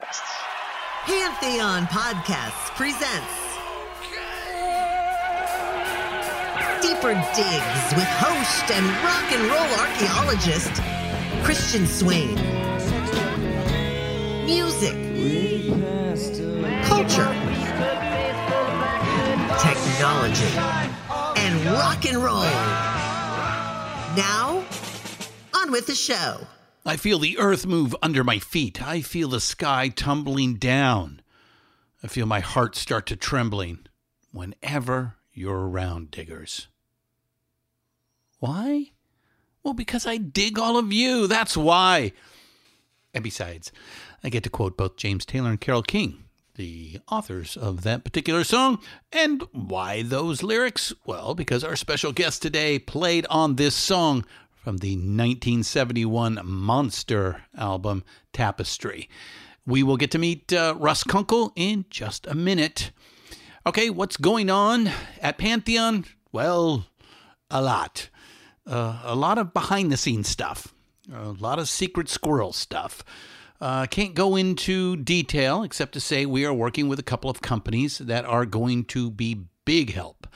Pantheon Podcasts presents Deeper Digs with host and rock and roll archaeologist Christian Swain. Music, culture, technology, and rock and roll. Now, on with the show. I feel the earth move under my feet. I feel the sky tumbling down. I feel my heart start to trembling whenever you're around, diggers. Why? Well, because I dig all of you. That's why. And besides, I get to quote both James Taylor and Carole King, the authors of that particular song. And why those lyrics? Well, because our special guest today played on this song from the 1971 monster album Tapestry. We will get to meet uh, Russ Kunkel in just a minute. Okay, what's going on at Pantheon? Well, a lot. Uh, a lot of behind the scenes stuff, a lot of secret squirrel stuff. Uh, can't go into detail except to say we are working with a couple of companies that are going to be big help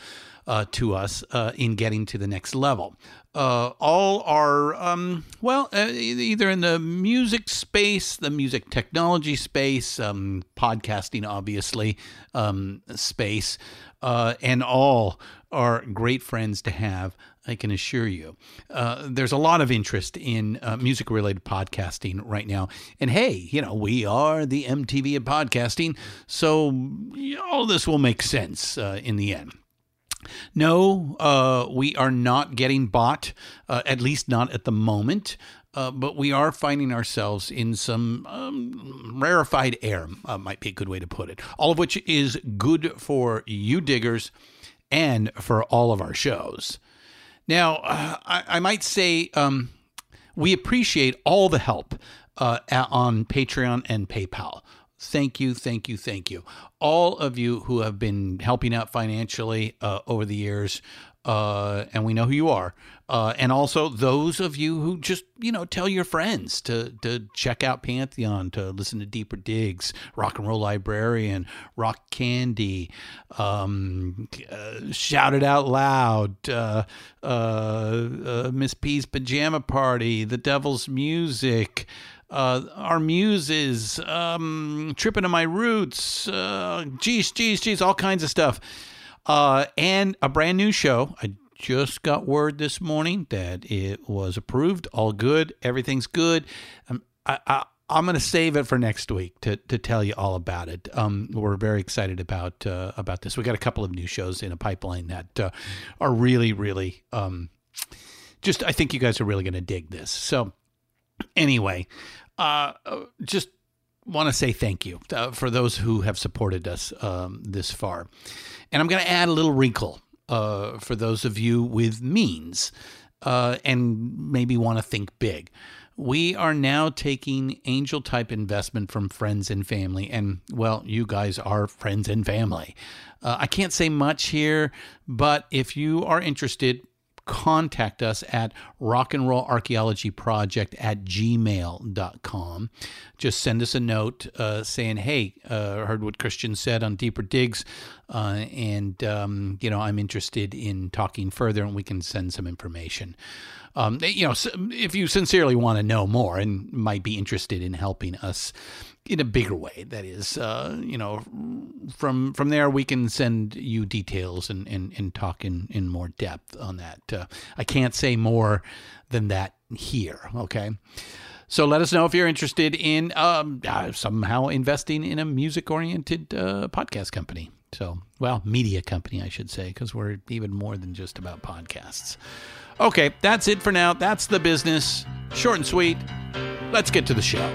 uh, to us uh, in getting to the next level. Uh, all are, um, well, uh, either in the music space, the music technology space, um, podcasting, obviously, um, space, uh, and all are great friends to have. I can assure you. Uh, there's a lot of interest in uh, music related podcasting right now. And hey, you know, we are the MTV of podcasting. So all this will make sense uh, in the end. No, uh, we are not getting bought, uh, at least not at the moment. Uh, but we are finding ourselves in some um, rarefied air, uh, might be a good way to put it. All of which is good for you diggers and for all of our shows. Now, uh, I, I, might say um, we appreciate all the help uh, on Patreon and PayPal. Thank you, thank you, thank you. All of you who have been helping out financially uh, over the years, uh, and we know who you are. Uh, and also those of you who just, you know, tell your friends to, to check out Pantheon, to listen to Deeper Digs, Rock and Roll Librarian, Rock Candy, um, uh, Shout It Out Loud, uh, uh, uh, Miss P's Pajama Party, The Devil's Music uh, our muses, um, tripping to my roots, uh, geez, geez, geez, all kinds of stuff. Uh, and a brand new show. I just got word this morning that it was approved. All good. Everything's good. Um, I, I, I'm going to save it for next week to, to tell you all about it. Um, we're very excited about uh, about this. We got a couple of new shows in a pipeline that uh, are really, really um, just. I think you guys are really going to dig this. So, anyway, uh, just want to say thank you uh, for those who have supported us um, this far. And I'm going to add a little wrinkle uh, for those of you with means uh, and maybe want to think big. We are now taking angel type investment from friends and family. And, well, you guys are friends and family. Uh, I can't say much here, but if you are interested, contact us at rock and roll archaeology project at gmail.com just send us a note uh, saying hey uh, heard what christian said on deeper digs uh, and um, you know i'm interested in talking further and we can send some information Um, you know, if you sincerely want to know more and might be interested in helping us in a bigger way, that is, uh, you know, from from there we can send you details and and, and talk in, in more depth on that. Uh, I can't say more than that here. Okay. So let us know if you're interested in um, uh, somehow investing in a music oriented uh, podcast company. So, well, media company, I should say, because we're even more than just about podcasts. Okay, that's it for now. That's the business. Short and sweet. Let's get to the show.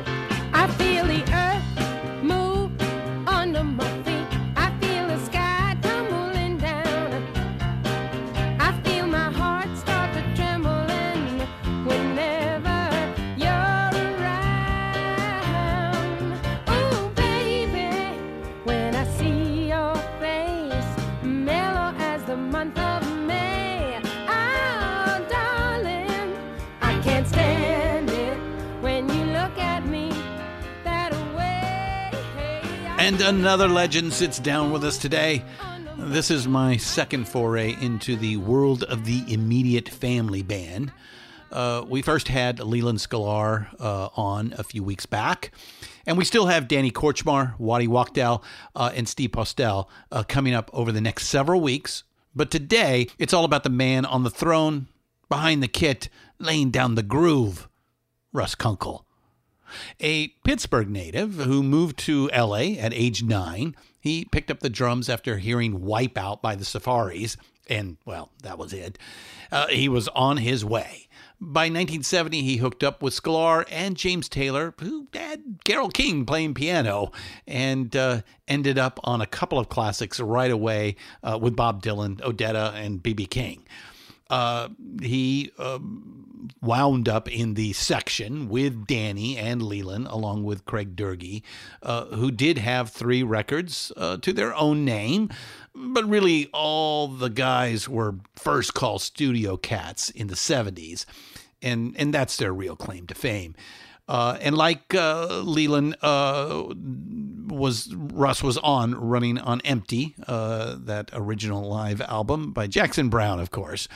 And another legend sits down with us today. This is my second foray into the world of the immediate family band. Uh, we first had Leland Sklar uh, on a few weeks back, and we still have Danny Kortchmar, Waddy Wachtel, uh, and Steve Postell uh, coming up over the next several weeks. But today, it's all about the man on the throne, behind the kit, laying down the groove, Russ Kunkel. A Pittsburgh native who moved to LA at age nine, he picked up the drums after hearing Wipeout by the Surfaris, and, well, that was it. Uh, he was on his way. By 1970, he hooked up with Sklar and James Taylor, who had Carole King playing piano, and uh, ended up on a couple of classics right away uh, with Bob Dylan, Odetta, and B.B. King. Uh, he um, wound up in the section with Danny and Leland, along with Craig Doerge, uh, who did have three records uh, to their own name. But really, all the guys were first call studio cats in the 70s, and, and that's their real claim to fame. Uh, and like uh, Leland uh, was, Russ was on running on Empty, uh, that original live album by Jackson Browne, of course.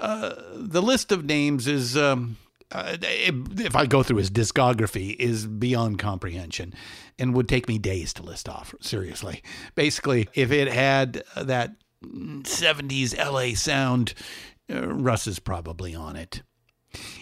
Uh, the list of names is, um, uh, if I go through his discography, is beyond comprehension, and would take me days to list off. Seriously, basically, if it had that '70s LA sound, Russ is probably on it.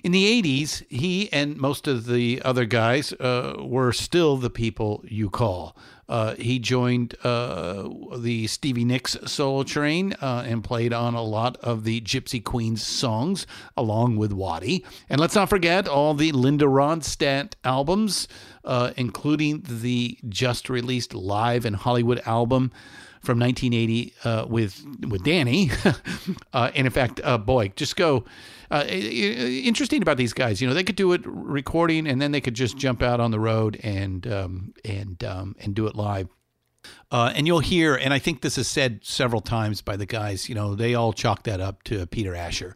In the 80s, he and most of the other guys uh, were still the people you call. Uh, he joined uh, the Stevie Nicks solo train uh, and played on a lot of the Gypsy Queens songs along with Waddy. And let's not forget all the Linda Ronstadt albums, uh, including the just released live in Hollywood album from 1980 uh, with with Danny. uh, and in fact, uh, boy, just go. Uh, interesting about these guys, you know, they could do it recording, and then they could just jump out on the road and um, and um, and do it live. Uh, and you'll hear, and I think this is said several times by the guys, you know, they all chalk that up to Peter Asher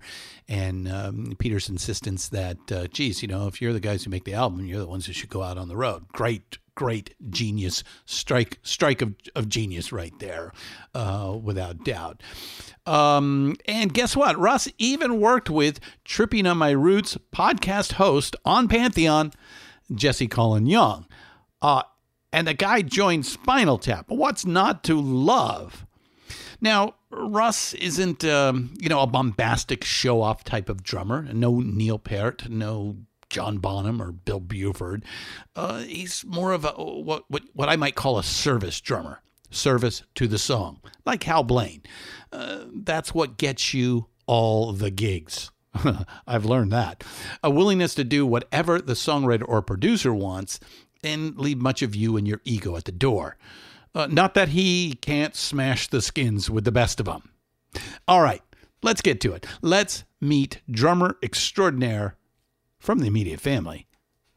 and um, Peter's insistence that, uh, geez, you know, if you're the guys who make the album, you're the ones who should go out on the road. Great great genius. Strike strike of, of genius right there uh, without doubt. Um, and guess what? Russ even worked with tripping on my roots podcast host on pantheon jesse colin young. Uh, and the guy joined spinal tap. What's not to love now russ isn't um, you know a bombastic show off type of drummer no neil peart no John Bonham or Bill Bruford. Uh, he's more of a what, what what I might call a service drummer, service to the song, like Hal Blaine. Uh, that's what gets you all the gigs. I've learned that. A willingness to do whatever the songwriter or producer wants and leave much of you and your ego at the door. Uh, not that he can't smash the skins with the best of them. All right, let's get to it. Let's meet drummer extraordinaire from the immediate family,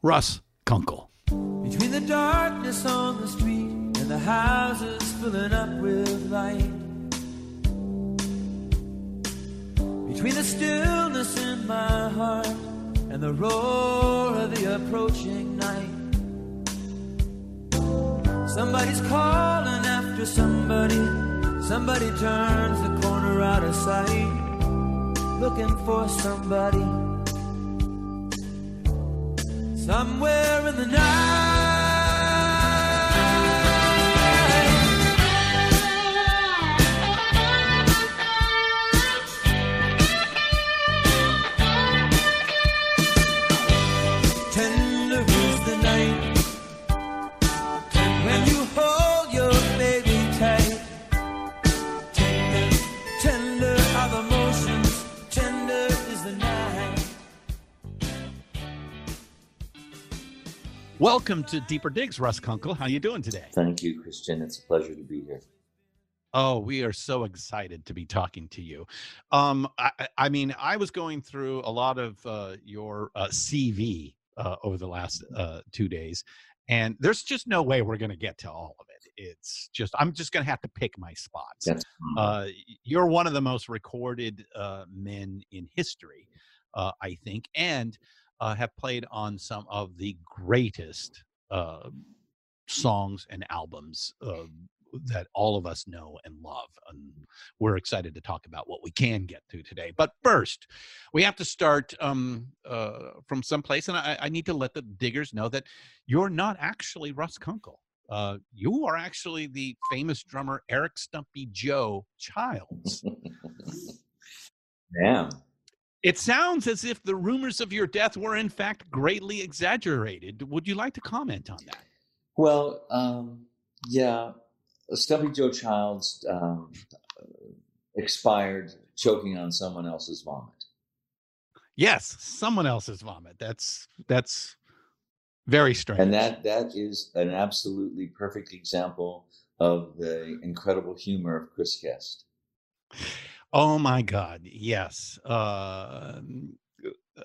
Russ Kunkel. Between the darkness on the street and the houses filling up with light. Between the stillness in my heart and the roar of the approaching night. Somebody's calling after somebody. Somebody turns the corner out of sight, looking for somebody. Somewhere in the night. Welcome to Deeper Digs, Russ Kunkel. How you doing today? Thank you, Christian. It's a pleasure to be here. Oh, we are so excited to be talking to you. Um, I, I- mean, I was going through a lot of uh, your uh, CV uh, over the last uh, two days, and there's just no way we're going to get to all of it. It's just I'm just going to have to pick my spots. That's Uh, you're one of the most recorded uh, men in history, uh, I think, and uh, have played on some of the greatest uh, songs and albums uh, that all of us know and love. And we're excited to talk about what we can get to today. But first, we have to start um, uh, from someplace, and I, I need to let the diggers know that you're not actually Russ Kunkel. Uh, you are actually the famous drummer Eric Stumpy Joe Childs. yeah. It sounds as if the rumors of your death were in fact greatly exaggerated. Would you like to comment on that? Well, um, yeah. Stumpy Joe Childs um, expired choking on someone else's vomit. Yes, someone else's vomit. That's that's very strange. And that that is an absolutely perfect example of the incredible humor of Chris Guest. Oh my God! Yes. Uh,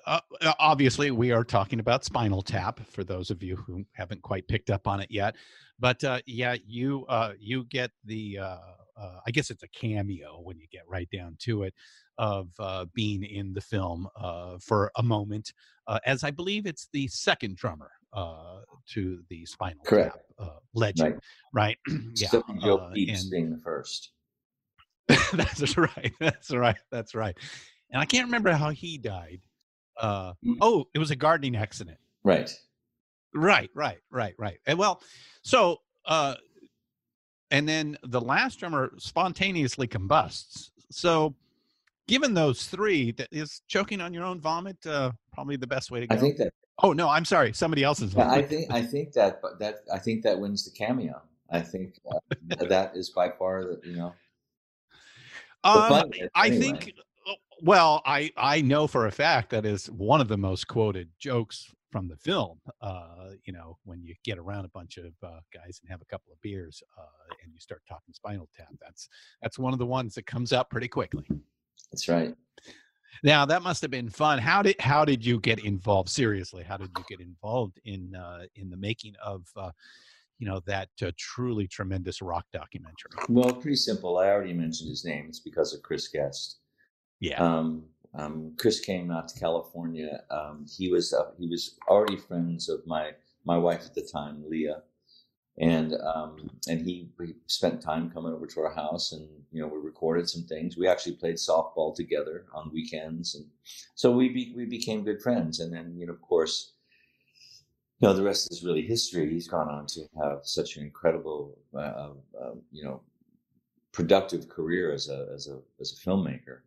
uh, obviously, we are talking about Spinal Tap for those of you who haven't quite picked up on it yet. But uh, yeah, you uh, you get the uh, uh, I guess it's a cameo when you get right down to it of uh, being in the film uh, for a moment, uh, as I believe it's the second drummer uh, to the Spinal Correct. Tap uh, legend, right? yeah. Joe uh, Pepys and- being the first. that's right. That's right. That's right. And I can't remember how he died. Uh, Mm. oh, it was a gardening accident. Right. Right, right, right, right. And well, so uh, and then the last drummer spontaneously combusts. So, given those three, that is choking on your own vomit uh, probably the best way to go. I think that oh no, I'm sorry, somebody else's Yeah, vomit. I think I think that that I think that wins the cameo. I think uh, that is by far the you know. Um, I anyway. think. uh, Well, I I know for a fact that is one of the most quoted jokes from the film. Uh, you know, when you get around a bunch of uh, guys and have a couple of beers, uh, and you start talking Spinal Tap, that's that's one of the ones that comes out pretty quickly. That's right. Now that must have been fun. How did how did you get involved? Seriously, how did you get involved in uh, in the making of uh, you know that uh, truly tremendous rock documentary? Well, pretty simple. I already mentioned his name. It's because of Chris Guest. Yeah. Um, um, Chris came out to California. Um, he was uh, he was already friends of my my wife at the time, Leah, and um, and he, he spent time coming over to our house, and you know we recorded some things. We actually played softball together on weekends, and so we be, we became good friends. And then you know of course, know the rest is really history. He's gone on to have such an incredible, uh, uh, you know, productive career as a as a as a filmmaker.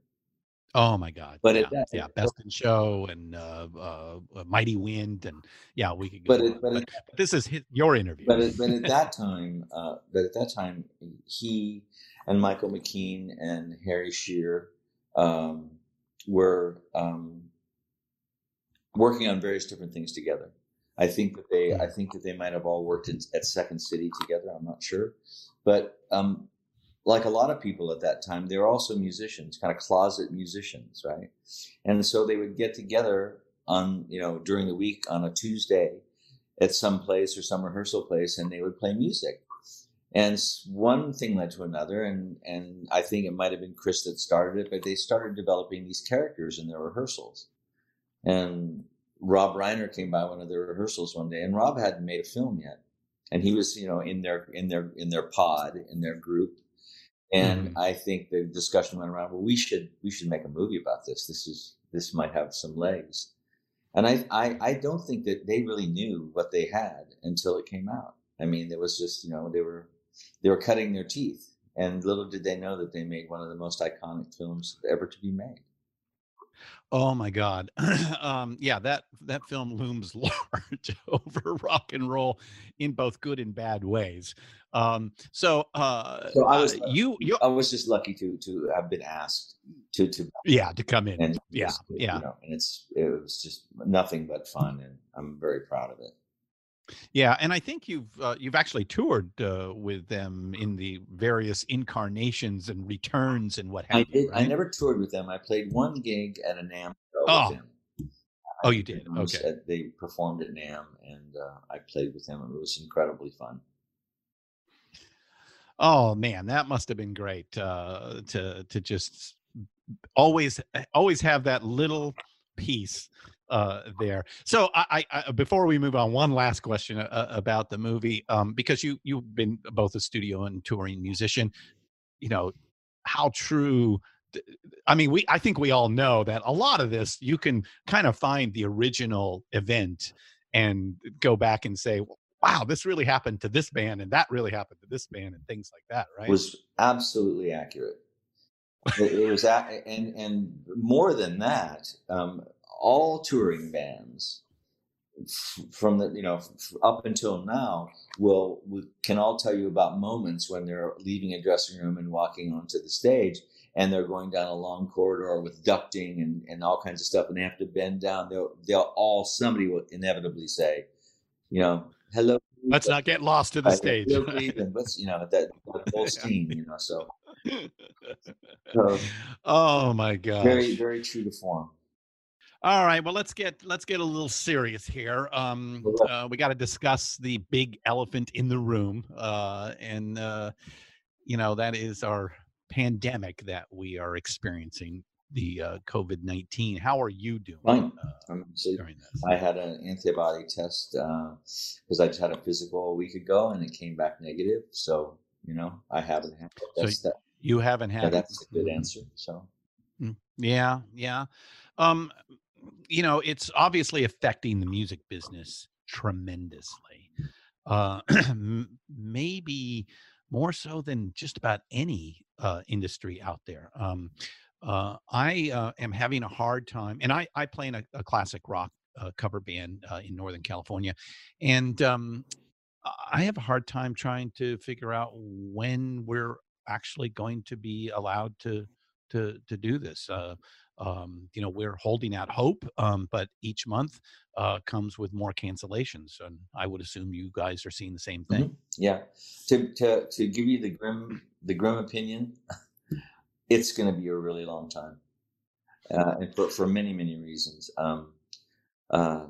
Oh my God! But yeah, at that- yeah, Best in Show and uh, uh, Mighty Wind and yeah, we could. But go it- but but, it- but this is his, your interview. but at, but at that time, uh, but at that time, he and Michael McKean and Harry Shearer um, were um, working on various different things together. I think that they, I think that they might have all worked at, at Second City together. I'm not sure, but um, like a lot of people at that time, they were also musicians, kind of closet musicians, right? And so they would get together on, you know, during the week on a Tuesday at some place or some rehearsal place and they would play music. And one thing led to another, and, and I think it might have been Chris that started it, but they started developing these characters in their rehearsals. And Rob Reiner came by one of their rehearsals one day, and Rob hadn't made a film yet, and he was, you know, in their in their in their pod in their group. And mm-hmm. I think the discussion went around. Well, we should we should make a movie about this. This is this might have some legs. and I, I I don't think that they really knew what they had until it came out. I mean, it was just you know they were they were cutting their teeth, and little did they know that they made one of the most iconic films ever to be made. Oh my God. um, yeah, that that film looms large over rock and roll in both good and bad ways. Um, so, uh, So I was uh, you, you, I was just lucky to to have been asked to to yeah, to come in. and Yeah, just, you yeah. know, and it's it was just nothing but fun, and I'm very proud of it. Yeah, and I think you've uh, you've actually toured uh, with them in the various incarnations and returns and what I have you. did. I never toured with them. I played one gig at a NAMM show Oh, with them. Oh, you did. Okay. at- they performed at NAMM, and uh, I played with them. It was incredibly fun. Oh man, that must have been great uh, to to just always always have that little piece uh, there. So I, I, before we move on, one last question uh, about the movie, um, because you you've been both a studio and touring musician. You know how true. I mean, we I think we all know that a lot of this you can kind of find the original event and go back and say, wow, this really happened to this band and that really happened to this band and things like that, right? Was absolutely accurate. It, was, and and more than that, um, all touring bands from the you know up until now will, can all tell you about moments when they're leaving a dressing room and walking onto the stage and they're going down a long corridor with ducting and, and all kinds of stuff and they have to bend down. They'll they'll all somebody will inevitably say you know hello. Let's not get lost to the Right, stage. let's you know that, that whole scene you know so. So- oh my god very very true to form All right, well let's get let's get a little serious here. Um, uh, we got to discuss the big elephant in the room, uh, and uh, you know that is our pandemic that we are experiencing, the uh, COVID nineteen. How are you doing Fine. uh, so during this? I had an antibody test because I just had a physical a week ago and it came back negative. So you know I haven't had So that, You haven't yeah, had that's a good Mm. answer. So Yeah, yeah. Um, you know, it's obviously affecting the music business tremendously. Uh, maybe more so than just about any uh, industry out there. Um, uh, I uh, am having a hard time, and I, I play in a, a classic rock uh, cover band uh, in Northern California, and um, I have a hard time trying to figure out when we're actually going to be allowed to to to do this. Uh, um, you know, we're holding out hope, um, but each month uh, comes with more cancellations, and I would assume you guys are seeing the same thing. Mhm. yeah, to to to give you the grim the grim opinion, it's going to be a really long time, uh, and for for many many reasons. Um, uh,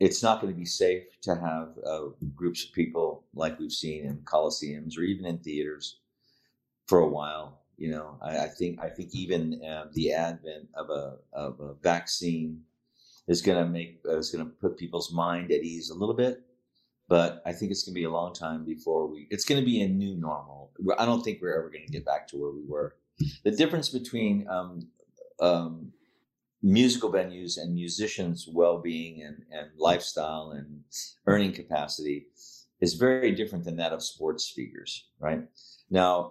it's not going to be safe to have uh, groups of people like we've seen in coliseums or even in theaters for a while. You know, I, I think I think even uh, the advent of a of a vaccine is going to make uh, is going to put people's mind at ease a little bit. But I think it's going to be a long time before we. It's going to be a new normal. I don't think we're ever going to get back to where we were. The difference between um, um, musical venues and musicians' well-being and, and lifestyle and earning capacity is very different than that of sports figures, right? Now,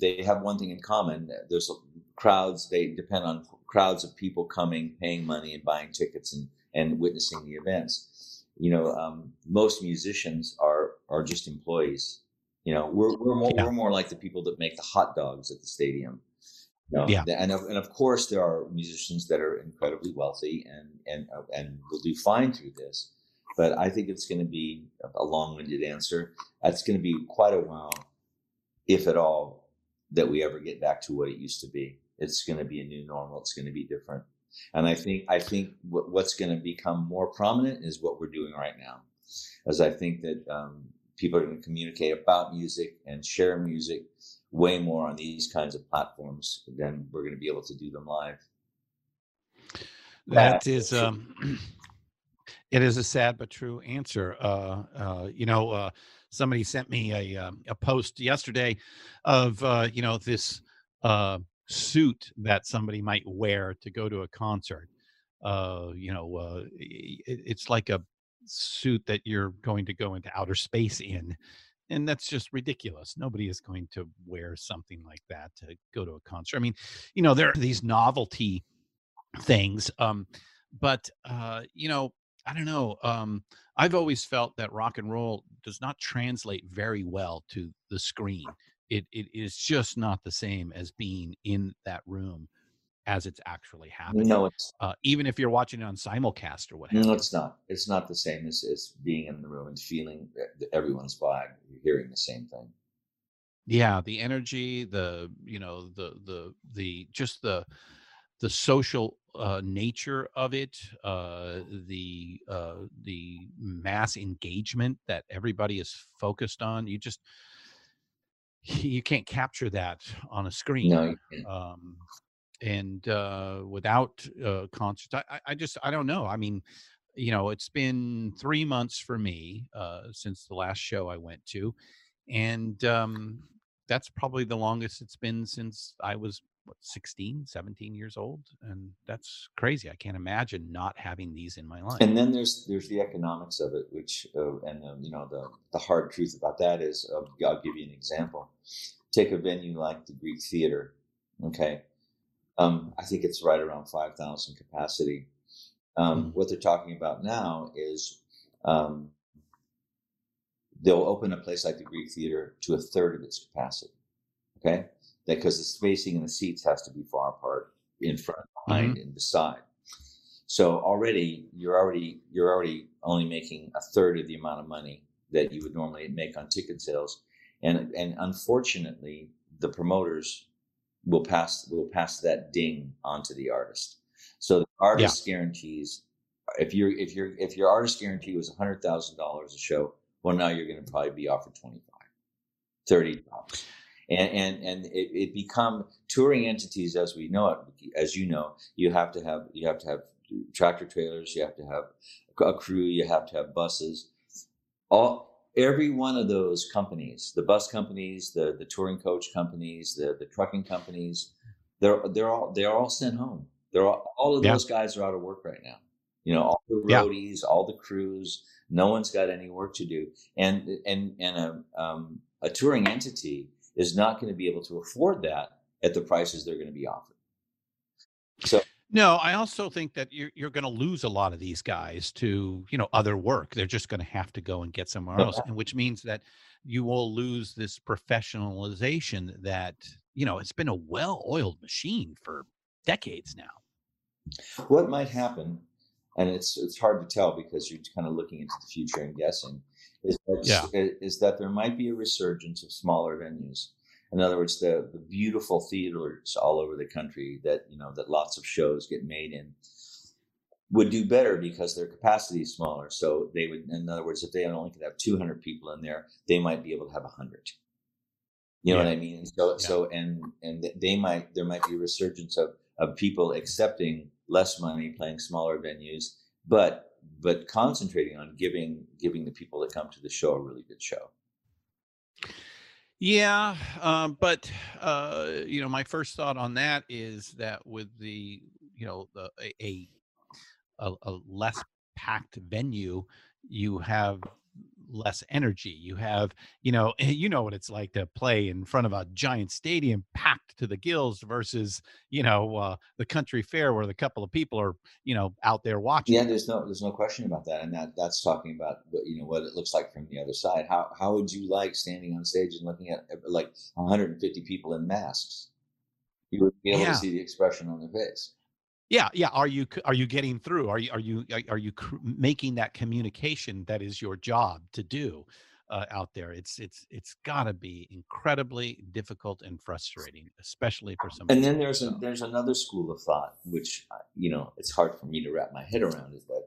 they have one thing in common. There's crowds. They depend on crowds of people coming, paying money, and buying tickets and, and witnessing the events. You know, um, most musicians are are just employees. You know, we're we're more, Yeah. we're more like the people that make the hot dogs at the stadium. You know, Yeah. and of, and of course there are musicians that are incredibly wealthy and and uh, and will do fine through this. But I think it's going to be a long-winded answer. It's going to be quite a while, if at all, that we ever get back to what it used to be. It's going to be a new normal. It's going to be different. And I think I think what, what's going to become more prominent is what we're doing right now, as I think that um, people are going to communicate about music and share music way more on these kinds of platforms than we're going to be able to do them live. That is, um, it is a sad but true answer. Uh, uh, you know, uh, somebody sent me a um, a post yesterday of uh, you know this uh, suit that somebody might wear to go to a concert. uh, you know, uh, i- i- it's like a suit that you're going to go into outer space in. And that's just ridiculous. Nobody is going to wear something like that to go to a concert. I mean, you know, there are these novelty things. Um, but uh, you know, I don't know. Um, I've always felt that rock and roll does not translate very well to the screen. It it is just not the same as being in that room as it's actually happening. No, it's Uh, even if you're watching it on simulcast or what no, it's not. It's not the same as, as being in the room and feeling everyone's vibe. You're hearing the same thing. yeah the energy the you know the the the just the the social uh nature of it uh the uh the mass engagement that everybody is focused on you just you can't capture that on a screen No, um and uh without uh concerts I, I just i don't know i mean you know it's been three months for me uh since the last show i went to and um that's probably the longest it's been since i was what 16 17 years old and that's crazy i can't imagine not having these in my life And then there's there's the economics of it, which uh, and you know the the hard truth about that is uh, I'll give you an example. Take a venue like the Greek Theater. Okay, um, I think it's right around five thousand capacity. Um, Mhm. What they're talking about now is um, they'll open a place like the Greek Theater to a third of its capacity. Okay, because the spacing and the seats has to be far apart, in front, mm-hmm. behind, and beside. So already you're already you're already only making a third of the amount of money that you would normally make on ticket sales, and and unfortunately the promoters will pass will pass that ding onto the artist. So the artist guarantees if your if your if your artist guarantee was hundred thousand dollars a show, well now you're going to probably be offered twenty five, thirty dollars. And, and and it, it become touring entities as we know it as you know you have to have you have to have tractor trailers you have to have a crew you have to have buses all every one of those companies the bus companies the the touring coach companies the the trucking companies they're they're all they're all sent home they're all, all of Yeah. those guys are out of work right now you know all the Yeah. roadies all the crews no one's got any work to do and and and a um, a touring entity is not going to be able to afford that at the prices they're going to be offered so No, I also think that you're you're going to lose a lot of these guys to you know other work. They're just going to have to go and get somewhere else, and which means that you will lose this professionalization that you know it's been a well-oiled machine for decades now. what might happen, and it's it's hard to tell because you're kind of looking into the future and guessing, is that, eh, is that there might be a resurgence of smaller venues. In other words, the, the beautiful theaters all over the country that you know that lots of shows get made in would do better because their capacity is smaller. So they would, in other words, if they only could have 200 people in there, they might be able to have 100. You know Yeah. what I mean? So, Yeah. so, and and they might there might be a resurgence of of people accepting less money, playing smaller venues, but but concentrating on giving giving the people that come to the show a really good show. Yeah, um, but uh, you know, my first thought on that is that with the you know the a a, a, a less packed venue, you have less energy. You have you know you know what it's like to play in front of a giant stadium packed to the gills versus you know uh, the country fair where the couple of people are you know out there watching. Yeah, there's no there's no question about that, and that that's talking about what you know what it looks like from the other side. How how would you like standing on stage and looking at like 150 people in masks? You would be able Yeah. to see the expression on their face. Yeah, yeah. Are you are you getting through? Are you are you are- you cr- making that communication that is your job to do uh, out there? It's it's it's got to be incredibly difficult and frustrating, especially for some. And then there's a, there's another school of thought, which uh, you know it's hard for me to wrap my head around, is that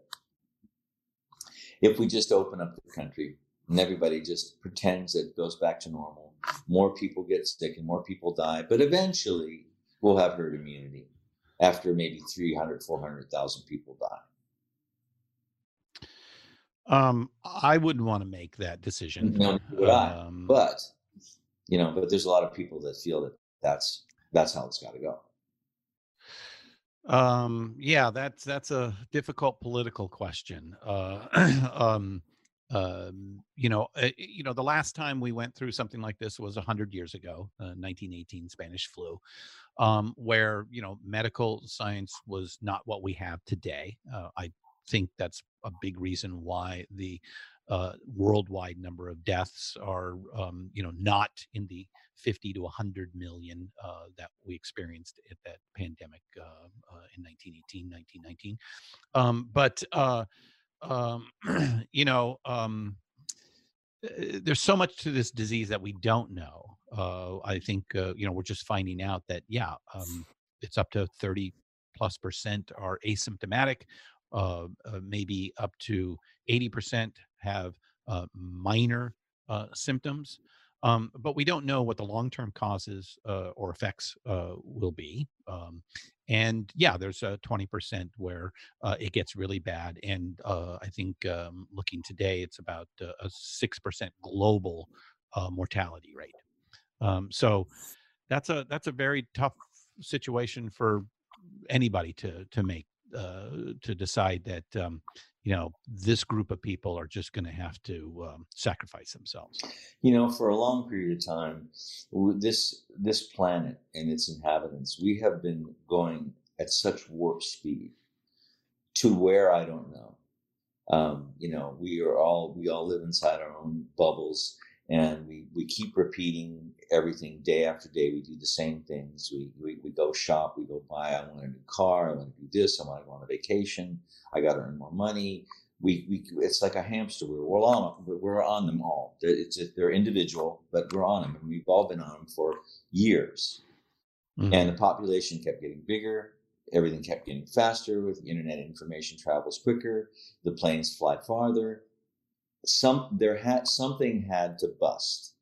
if we just open up the country and everybody just pretends it goes back to normal, more people get sick and more people die, but eventually we'll have herd immunity after maybe 300, 400,000 people die. Um, I wouldn't want to make that decision. No, neither would I. Um, But you know, but there's a lot of people that feel that that's that's how it's got to go. Um, yeah, that's that's a difficult political question. Uh, um, um, you know, uh, you know, the last time we went through something like this was hundred years ago, uh, 1918 Spanish flu, um, where you know medical science was not what we have today. Uh, I think that's a big reason why the uh, worldwide number of deaths are, um, you know, not in the 50 to 100 million uh, that we experienced at that pandemic uh, uh in 1918, 1919. Um, but, uh, um, you know, um, there's so much to this disease that we don't know. Uh, I think, you know, we're just finding out that, yeah, um, it's up to 30 plus percent are asymptomatic uh, uh, maybe up to 80% have uh, minor uh, symptoms. Um, but we don't know what the long term causes uh, or effects uh, will be. Um, and yeah, there's a 20% where uh, it gets really bad. And I think um, looking today, it's about a 6% global mortality rate. Um, so that's a that's a very tough situation for anybody to to make uh, to decide that um, you know this group of people are just going to have to um, sacrifice themselves. You know, for a long period of time, this this planet and its inhabitants, we have been going at such warp speed to where I don't know. Um, you know, we are all we all live inside our own bubbles and we, we keep repeating everything day after day. We do the same things. We, we, we go shop, we go buy, I want a new car, I want to do this, I want to go on a vacation, I got to earn more money. We, we, it's like a hamster wheel. We're on, we're on them all. It's, they're individual, but we're on them. And we've all been on them for years. Mm-hmm. And the population kept getting bigger. Everything kept getting faster with internet information travels quicker. The planes fly farther some there had something had to bust.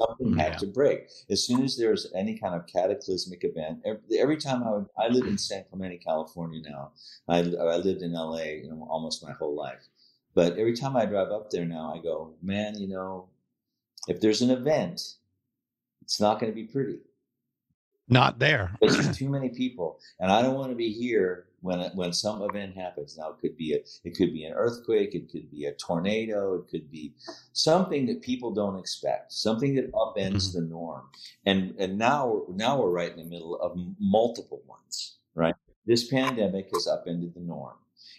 Something had yeah. to break. As soon as there's any kind of cataclysmic event every, every time i would, i live in san clemente california now. I, I lived in la you know almost my whole life. But every time i drive up there now i go man you know if there's an event it's not going to be pretty not there there's too many people and i don't want to be here when when some event happens. Now it could be a it could be an earthquake, it could be a tornado, it could be something that people don't expect, something that upends mm-hmm. the norm. And and now now we're right in the middle of multiple ones, right? This pandemic has upended the norm,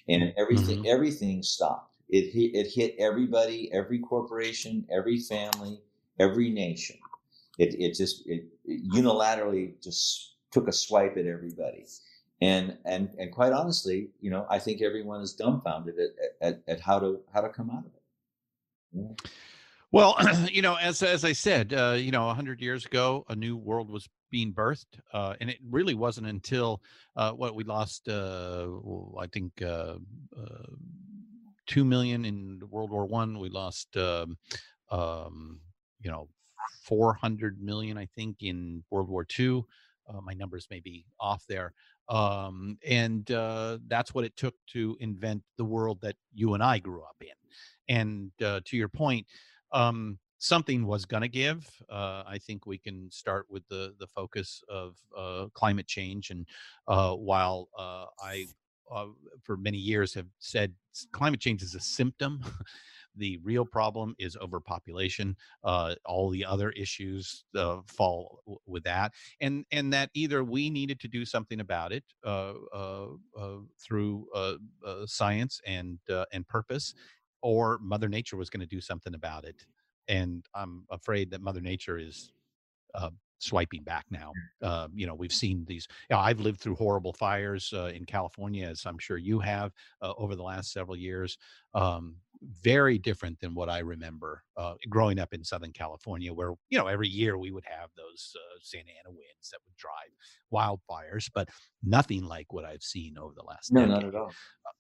and everything mm-hmm. everything stopped. It hit, it hit everybody, every corporation, every family, every nation. It, it just it, unilaterally just took a swipe at everybody and and and quite honestly, you know, I think everyone is dumbfounded at, at, at how to how to come out of it. Well, you know, as as I said, uh, you know, hundred years ago, a new world was being birthed, uh, and it really wasn't until uh, what we lost. Uh, I think uh, uh, two million in World War One. We lost, um, um, you know, four hundred million. I think in World War Two. my numbers may be off there um, and uh, that's what it took to invent the world that you and I grew up in. And uh, to your point, um, something was going to give. Uh, I think we can start with the the focus of uh, climate change. And uh, while uh, I, for many years, have said climate change is a symptom. The real problem is overpopulation. Uh, all the other issues uh, fall w- with that, and and that either we needed to do something about it uh, uh, uh through science and and purpose, or Mother Nature was going to do something about it. And I'm afraid that Mother Nature is swiping back now. Uh, you know, we've seen these. You know, I've lived through horrible fires uh, in California, as I'm sure you have, uh, over the last several years. Um, very different than what I remember uh, growing up in Southern California, where you know every year we would have those uh, Santa Ana winds that would drive wildfires, but nothing like what I've seen over the last. No, decade. not at all uh,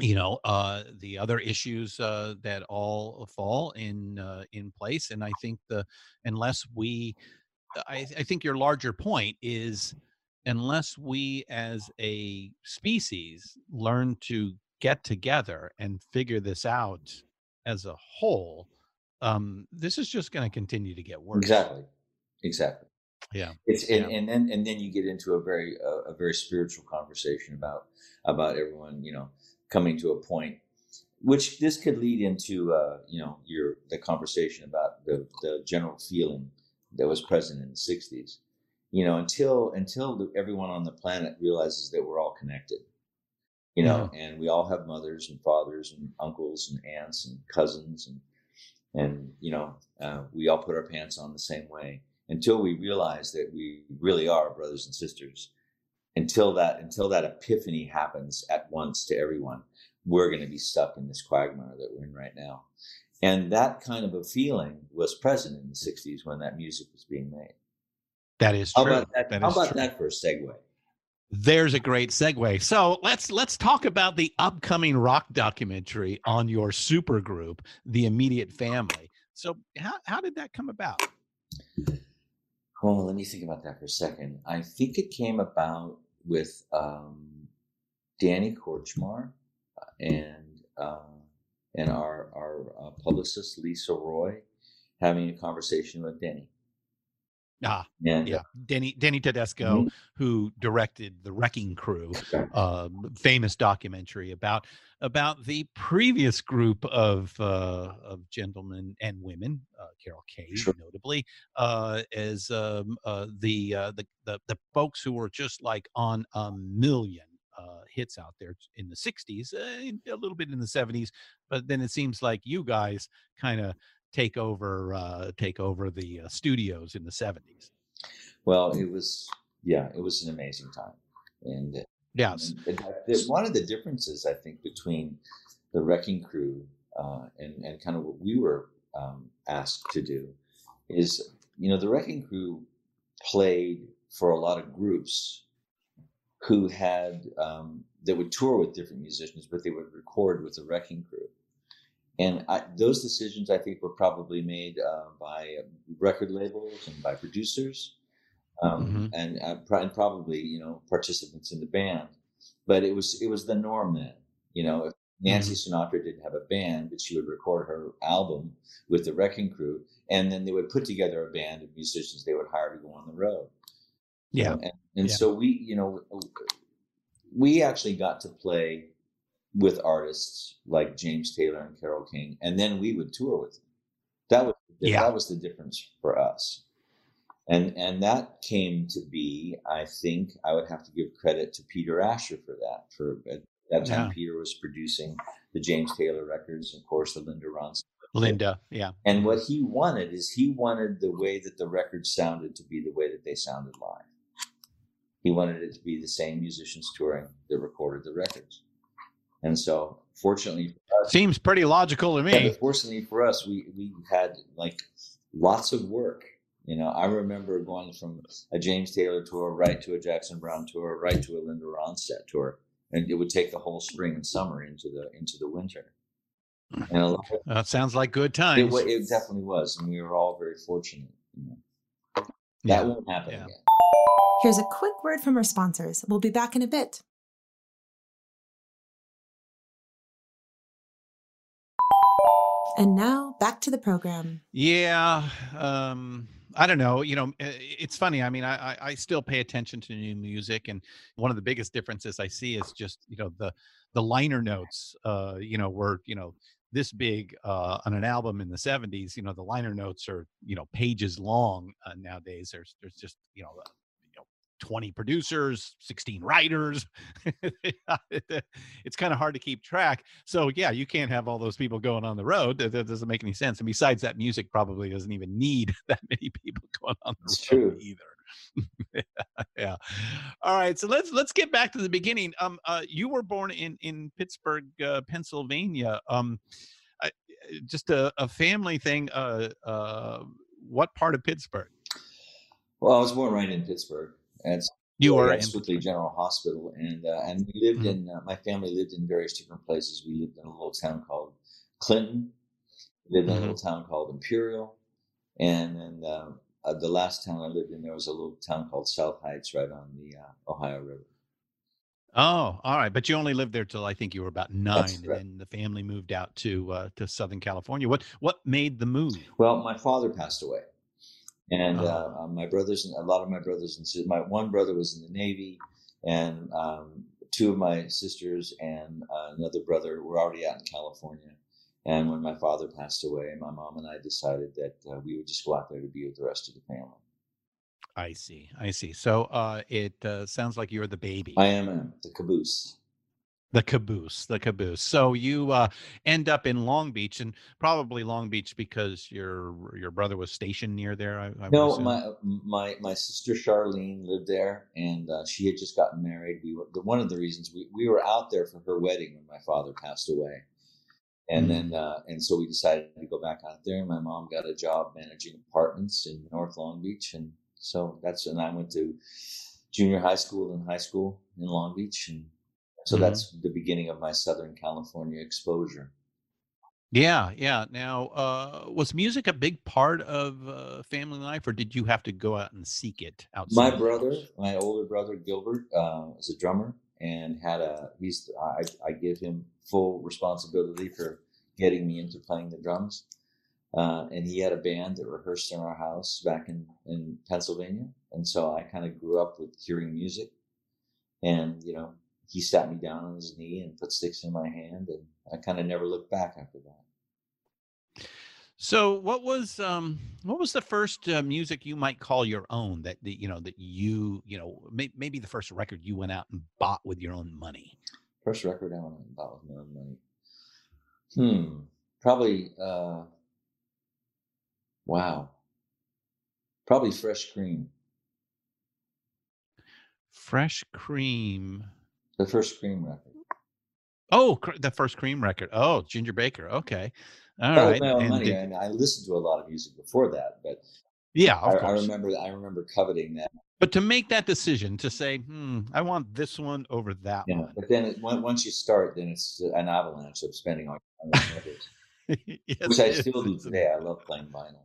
you know uh, the other issues uh, that all fall in uh, in place and i think the unless we I, I think your larger point is unless we as a species learn to get together and figure this out as a whole, um, this is just going to continue to get worse. Exactly. Exactly. Yeah. It's and, Yeah. and then and then you get into a very a, a very spiritual conversation about about everyone you know coming to a point, which this could lead into uh, you know your the conversation about the the general feeling that was present in the '60s. You know, until until everyone on the planet realizes that we're all connected. You know, and we all have mothers and fathers and uncles and aunts and cousins and and you know uh, we all put our pants on the same way until we realize that we really are brothers and sisters until that until that epiphany happens at once to everyone we're going to be stuck in this quagmire that we're in right now and that kind of a feeling was present in the 60s when that music was being made That is how true. about that, That how about true. that for a segue There's a great segue. So let's let's talk about the upcoming rock documentary on your super group, The Immediate Family. So how how did that come about? Well, let me think about that for a second. I think it came about with um, Danny Kortchmar uh, and uh, and our our uh, publicist Lisa Roy having a conversation with Denny. Ah, And yeah, Denny Denny Tedesco, Mhm. who directed The Wrecking Crew, uh, famous documentary about about the previous group of uh, of gentlemen and women, uh, Carol Kaye Sure. notably, uh, as um, uh, the, uh, the the the folks who were just like on a million uh, hits out there in the '60s, uh, a little bit in the '70s, but then it seems like you guys kind of take over uh, take over the uh, studios in the '70s. well, it was yeah, it was an amazing time. And uh, Yes. And one of the differences I think between the Wrecking Crew uh, and and kind of what we were um, asked to do is, you know, the Wrecking Crew played for a lot of groups who had um, that would tour with different musicians, but they would record with the Wrecking Crew. And I, those decisions, I think, were probably made uh, by record labels and by producers um, and, uh, pro- and probably you know participants in the band. But it was it was the norm then. You know, if Nancy Sinatra didn't have a band, but she would record her album with the Wrecking Crew, and then they would put together a band of musicians they would hire to go on the road. Yeah. and, and Yeah. so we you know we actually got to play with artists like James Taylor and Carole King, and then we would tour with them. That was Yeah. that was the difference for us and and that came to be i think i would have to give credit to peter asher for that for at that time Yeah. peter was producing the james taylor records of course the linda ronstadt Linda. Yeah. and what he wanted is he wanted the way that the records sounded to be the way that they sounded live he wanted it to be the same musicians touring that recorded the records and so fortunately for us, Seems pretty logical to yeah, me. but fortunately for us, we we had like lots of work. You know, I remember going from a James Taylor tour right to a Jackson Browne tour, right to a Linda Ronstadt tour, and it would take the whole spring and summer into the into the winter. And a lot of, That sounds like good it, times. wa- it definitely was, and we were all very fortunate. You know. That Yeah. won't happen Yeah. again. Here's a quick word from our sponsors. We'll be back in a bit. And now back to the program. Yeah, um, I don't know. You know, it's funny. I mean, I, I I still pay attention to new music, and one of the biggest differences I see is just you know the the liner notes. Uh, you know, were you know this big uh, on an album in the '70s. You know, the liner notes are you know pages long uh, nowadays. There's there's just you know. Uh, you know 20 producers 16 writers it's kind of hard to keep track so yeah you can't have all those people going on the road that, that doesn't make any sense and besides that music probably doesn't even need that many people going on the It's road true. either yeah all right so let's let's get back to the beginning. Um uh you were born in in pittsburgh uh, pennsylvania. Um I, just a, a family thing uh uh what part of pittsburgh? Well, I was born right in Pittsburgh, and you are at in Sewickley. General Hospital, and uh, and we lived Mhm. in uh, my family lived in various different places. We lived in a little town called Clinton, we lived in a little town called Imperial, and then uh, uh, the last town I lived in there was a little town called South Heights, right on the uh, Ohio River. Oh, all right. But you only lived there till I think you were about nine, and then the family moved out to uh, to Southern California. What what made the move? Well, my father passed away, And Oh. uh, my brothers, and a lot of my brothers and sisters, my one brother was in the Navy, and um, two of my sisters and uh, another brother were already out in California. And when my father passed away, my mom and I decided that uh, we would just go out there to be with the rest of the family. I see. I see. So uh, it uh, sounds like you're the baby, I am uh, the caboose. the caboose, the caboose. So you uh, end up in Long Beach, and probably Long Beach because your your brother was stationed near there. I, I No, my my my sister Charlene lived there, and uh, she had just gotten married. We were the, one of the reasons we, we were out there for her wedding when my father passed away, and Mm. then uh, and so we decided to go back out there. My mom got a job managing apartments in North Long Beach, and so that's and I went to junior high school and high school in Long Beach, and so Mhm. that's the beginning of my Southern California exposure. Yeah, yeah. Now, uh, was music a big part of uh, family life, or did you have to go out and seek it outside? My brother, my older brother Gilbert, uh, is a drummer and had a. He's I, I give him full responsibility for getting me into playing the drums, uh, and he had a band that rehearsed in our house back in in Pennsylvania, and so I kind of grew up with hearing music, and you know he sat me down on his knee and put sticks in my hand, and I kind of never looked back after that. So, what was um, what was the first uh, music you might call your own that, that you know that you you know may, maybe the first record you went out and bought with your own money? First record I went and bought with my own money. Hmm. Probably. Uh, wow. Probably Fresh Cream. Fresh Cream. The first Cream record. Oh, cr- the first Cream record. Oh, Ginger Baker. Okay, all right. money, did- I listened to a lot of music before that, but yeah, I, I remember. I remember coveting that. But to make that decision to say, hmm, I want this one over that Yeah. one. But then it, on- once you start, then it's an avalanche of spending all your time on records, Yes, which I still do today. I love playing vinyl.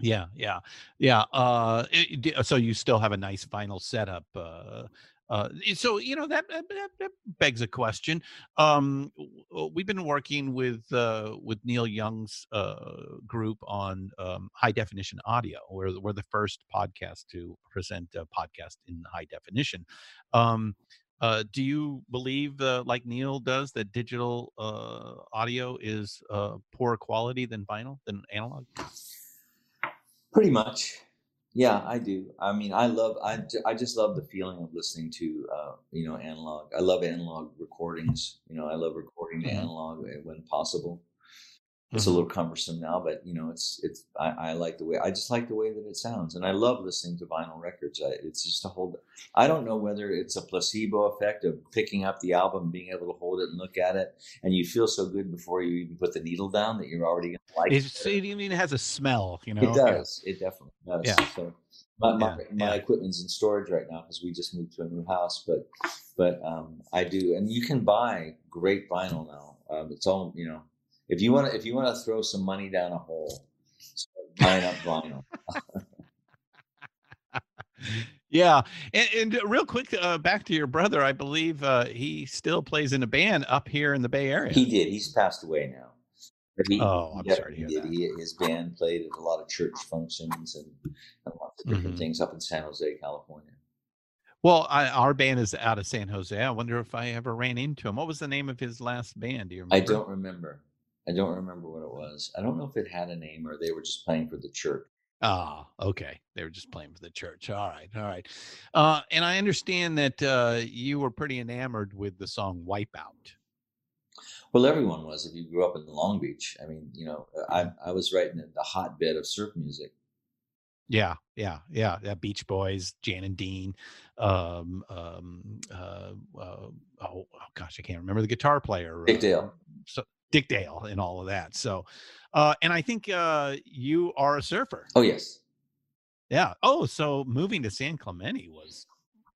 Yeah, yeah, yeah. Uh, it- so you still have a nice vinyl setup. Uh, uh, so you know that, that, that- begs a question. Um, w- we've been working with uh, with Neil Young's uh, group on um, high definition audio. We're we're the first podcast to present a podcast in high definition. Um, uh, do you believe, uh, like Neil does, that digital uh, audio is uh, poorer quality than vinyl than analog? Pretty much. Yeah, I do. I mean, I love. I, I just love the feeling of listening to, uh, you know, analog. I love analog recordings. You know, I love recording the Mhm. analog uh, when possible. It's Mhm. a little cumbersome now, but you know, it's it's. I, I like the way. I just like the way that it sounds, and I love listening to vinyl records. I, it's just a whole. I don't know whether it's a placebo effect of picking up the album, being able to hold it and look at it, and you feel so good before you even put the needle down that you're already gonna like It's, it. it has a smell, you know. It does. It definitely does. Yeah. So my my, Yeah, my yeah. equipment's in storage right now because we just moved to a new house. But but um, I do, and you can buy great vinyl now. Um, it's all you know. If you want to, if you want to throw some money down a hole, buying up vinyl. yeah, and, and real quick, uh, back to your brother. I believe uh, he still plays in a band up here in the Bay Area. He did. He's passed away now. He, Oh, I'm sorry to hear did. He, his band played at a lot of church functions and, and lots of different Mhm. things up in San Jose, California. well, I, our band is out of San Jose. I wonder if I ever ran into him. What was the name of his last band? Do you remember? I don't remember. I don't remember what it was. I don't know if it had a name or they were just playing for the church. Ah, okay. They were just playing for the church. All right, all right. Uh, and I understand that uh, you were pretty enamored with the song "Wipeout." Well, everyone was if you grew up in Long Beach. I mean, you know, I, I was right in the hotbed of surf music. Yeah, yeah, yeah. yeah Beach Boys, Jan and Dean. Um, um, uh, uh, oh, oh gosh, I can't remember the guitar player. Dick uh, Dale. So Dick Dale and all of that. So, uh, and I think uh, you are a surfer. Oh, yes. Yeah. Oh, so moving to San Clemente was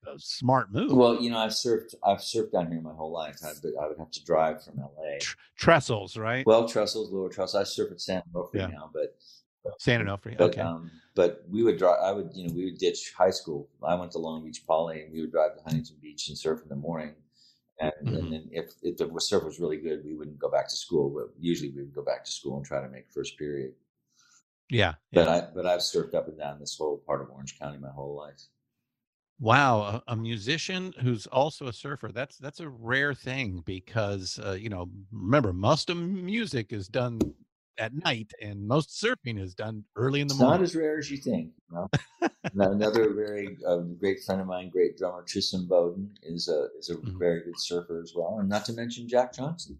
a smart move. Well, you know, I've surfed. I've surfed down here my whole life. I, I would have to drive from LA. Tr- Trestles, right? Well, trestles, lower trestles. I surf at San Onofre Yeah. now, but San Onofre. but Okay. um, but we would drive. I would, you know, we would ditch high school. I went to Long Beach Poly, and we would drive to Huntington Beach and surf in the morning. And, Mhm. and then if if the surf was really good, we wouldn't go back to school. But usually we would go back to school and try to make first period. Yeah. But yeah. I but I've surfed up and down this whole part of Orange County my whole life. Wow, a, a musician who's also a surfer. That's that's a rare thing because uh, you know, remember most of music is done at night and most surfing is done early in the morning. Not as rare as you think. You know? Another very uh, great friend of mine, great drummer Tristan Bowden, is a is a Mhm. very good surfer as well, and not to mention Jack Johnson.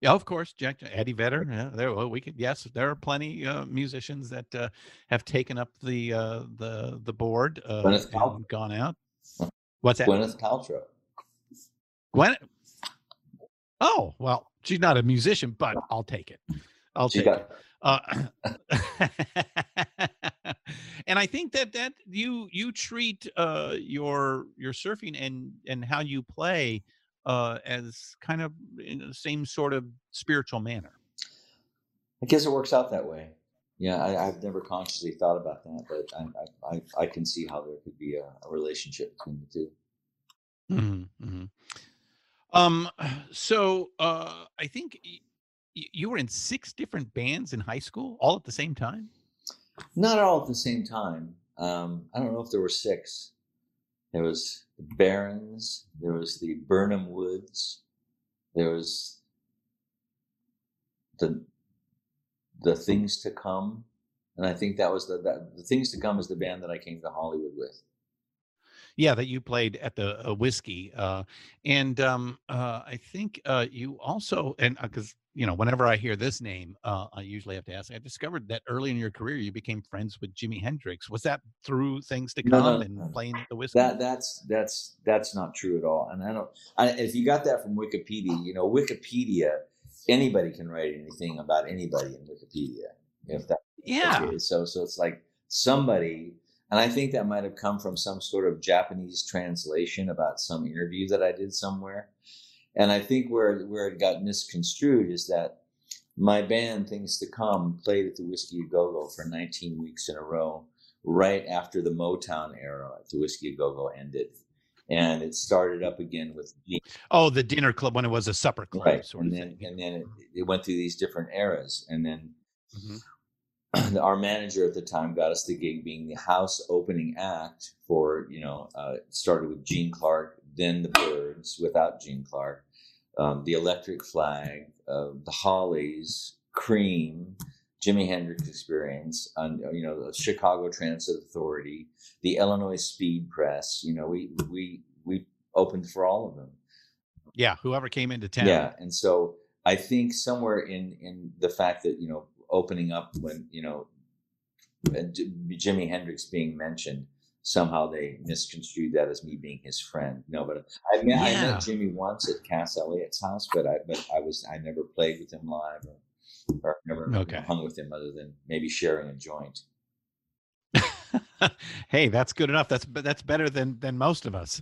Yeah, of course, Jack Eddie Vedder. Yeah, there. Well, we could. Yes, there are plenty uh, musicians that uh, have taken up the uh, the the board uh, Gwyneth Paltrow. and gone out. What's that? Gwyneth Paltrow. Gwen. Oh well, she's not a musician, but I'll take it. I'll She take got it. Uh, and I think that that you you treat uh, your your surfing and and how you play uh, as kind of in the same sort of spiritual manner. I guess it works out that way. Yeah, I, I've never consciously thought about that, but I I, I, I can see how there could be a, a relationship between the two. Mm-hmm. Um. So uh, I think you were in six different bands in high school, all at the same time. Not all at the same time. Um, I don't know if there were six. There was the Barons. There was the Burnham Woods. There was the the Things to Come, and I think that was the the Things to Come is the band that I came to Hollywood with. Yeah, that you played at the uh, whiskey, uh, and um, uh, I think uh, you also and because you know whenever I hear this name, uh, I usually have to ask. I discovered that early in your career you became friends with Jimi Hendrix. Was that through things to No, no, come no. and playing at the whiskey? That that's that's that's not true at all. And I don't. I, if you got that from Wikipedia, you know, Wikipedia, anybody can write anything about anybody in Wikipedia. If that yeah, so so it's like somebody, and I think that might have come from some sort of Japanese translation about some interview that I did somewhere. And I think where where it got misconstrued is that my band Things to Come played at the Whiskey a Go Go for 19 weeks in a row, right after the Motown era at the Whiskey a Go Go ended, and it started up again with Oh, the dinner club when it was a supper club right sort and of then thing. and then it, it went through these different eras and then Mhm. our manager at the time got us the gig being the house opening act for you know uh, started with Gene Clark then the Byrds without Gene Clark um, the Electric Flag uh, the Hollies Cream Jimi Hendrix Experience and you know the Chicago Transit Authority the Illinois Speed Press you know we we we opened for all of them Yeah, whoever came into town. yeah, and so I think somewhere in in the fact that you know opening up when you know uh, and Jimi Hendrix being mentioned somehow they misconstrued that as me being his friend. No, but I met, I met Jimi once at Cass Elliot's house, but I but I was I never played with him live or, or never Okay. hung with him other than maybe sharing a joint. hey, that's good enough. That's but that's better than than most of us.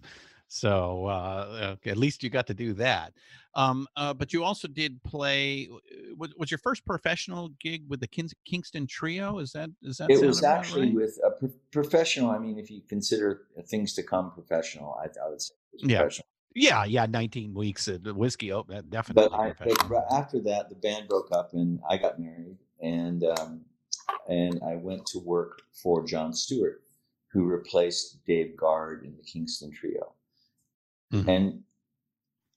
So uh, at least you got to do that. Um, uh, but you also did play. Was, was your first professional gig with the Kings, Kingston Trio? Is that is that? It was actually right? with a pro- professional. I mean, if you consider things to come professional, I, I would say it Yeah. yeah, yeah. Nineteen weeks at the whiskey. Oh, that definitely but I, but after that, the band broke up and I got married, and um, and I went to work for John Stewart, who replaced Dave Guard in the Kingston Trio. Mhm. And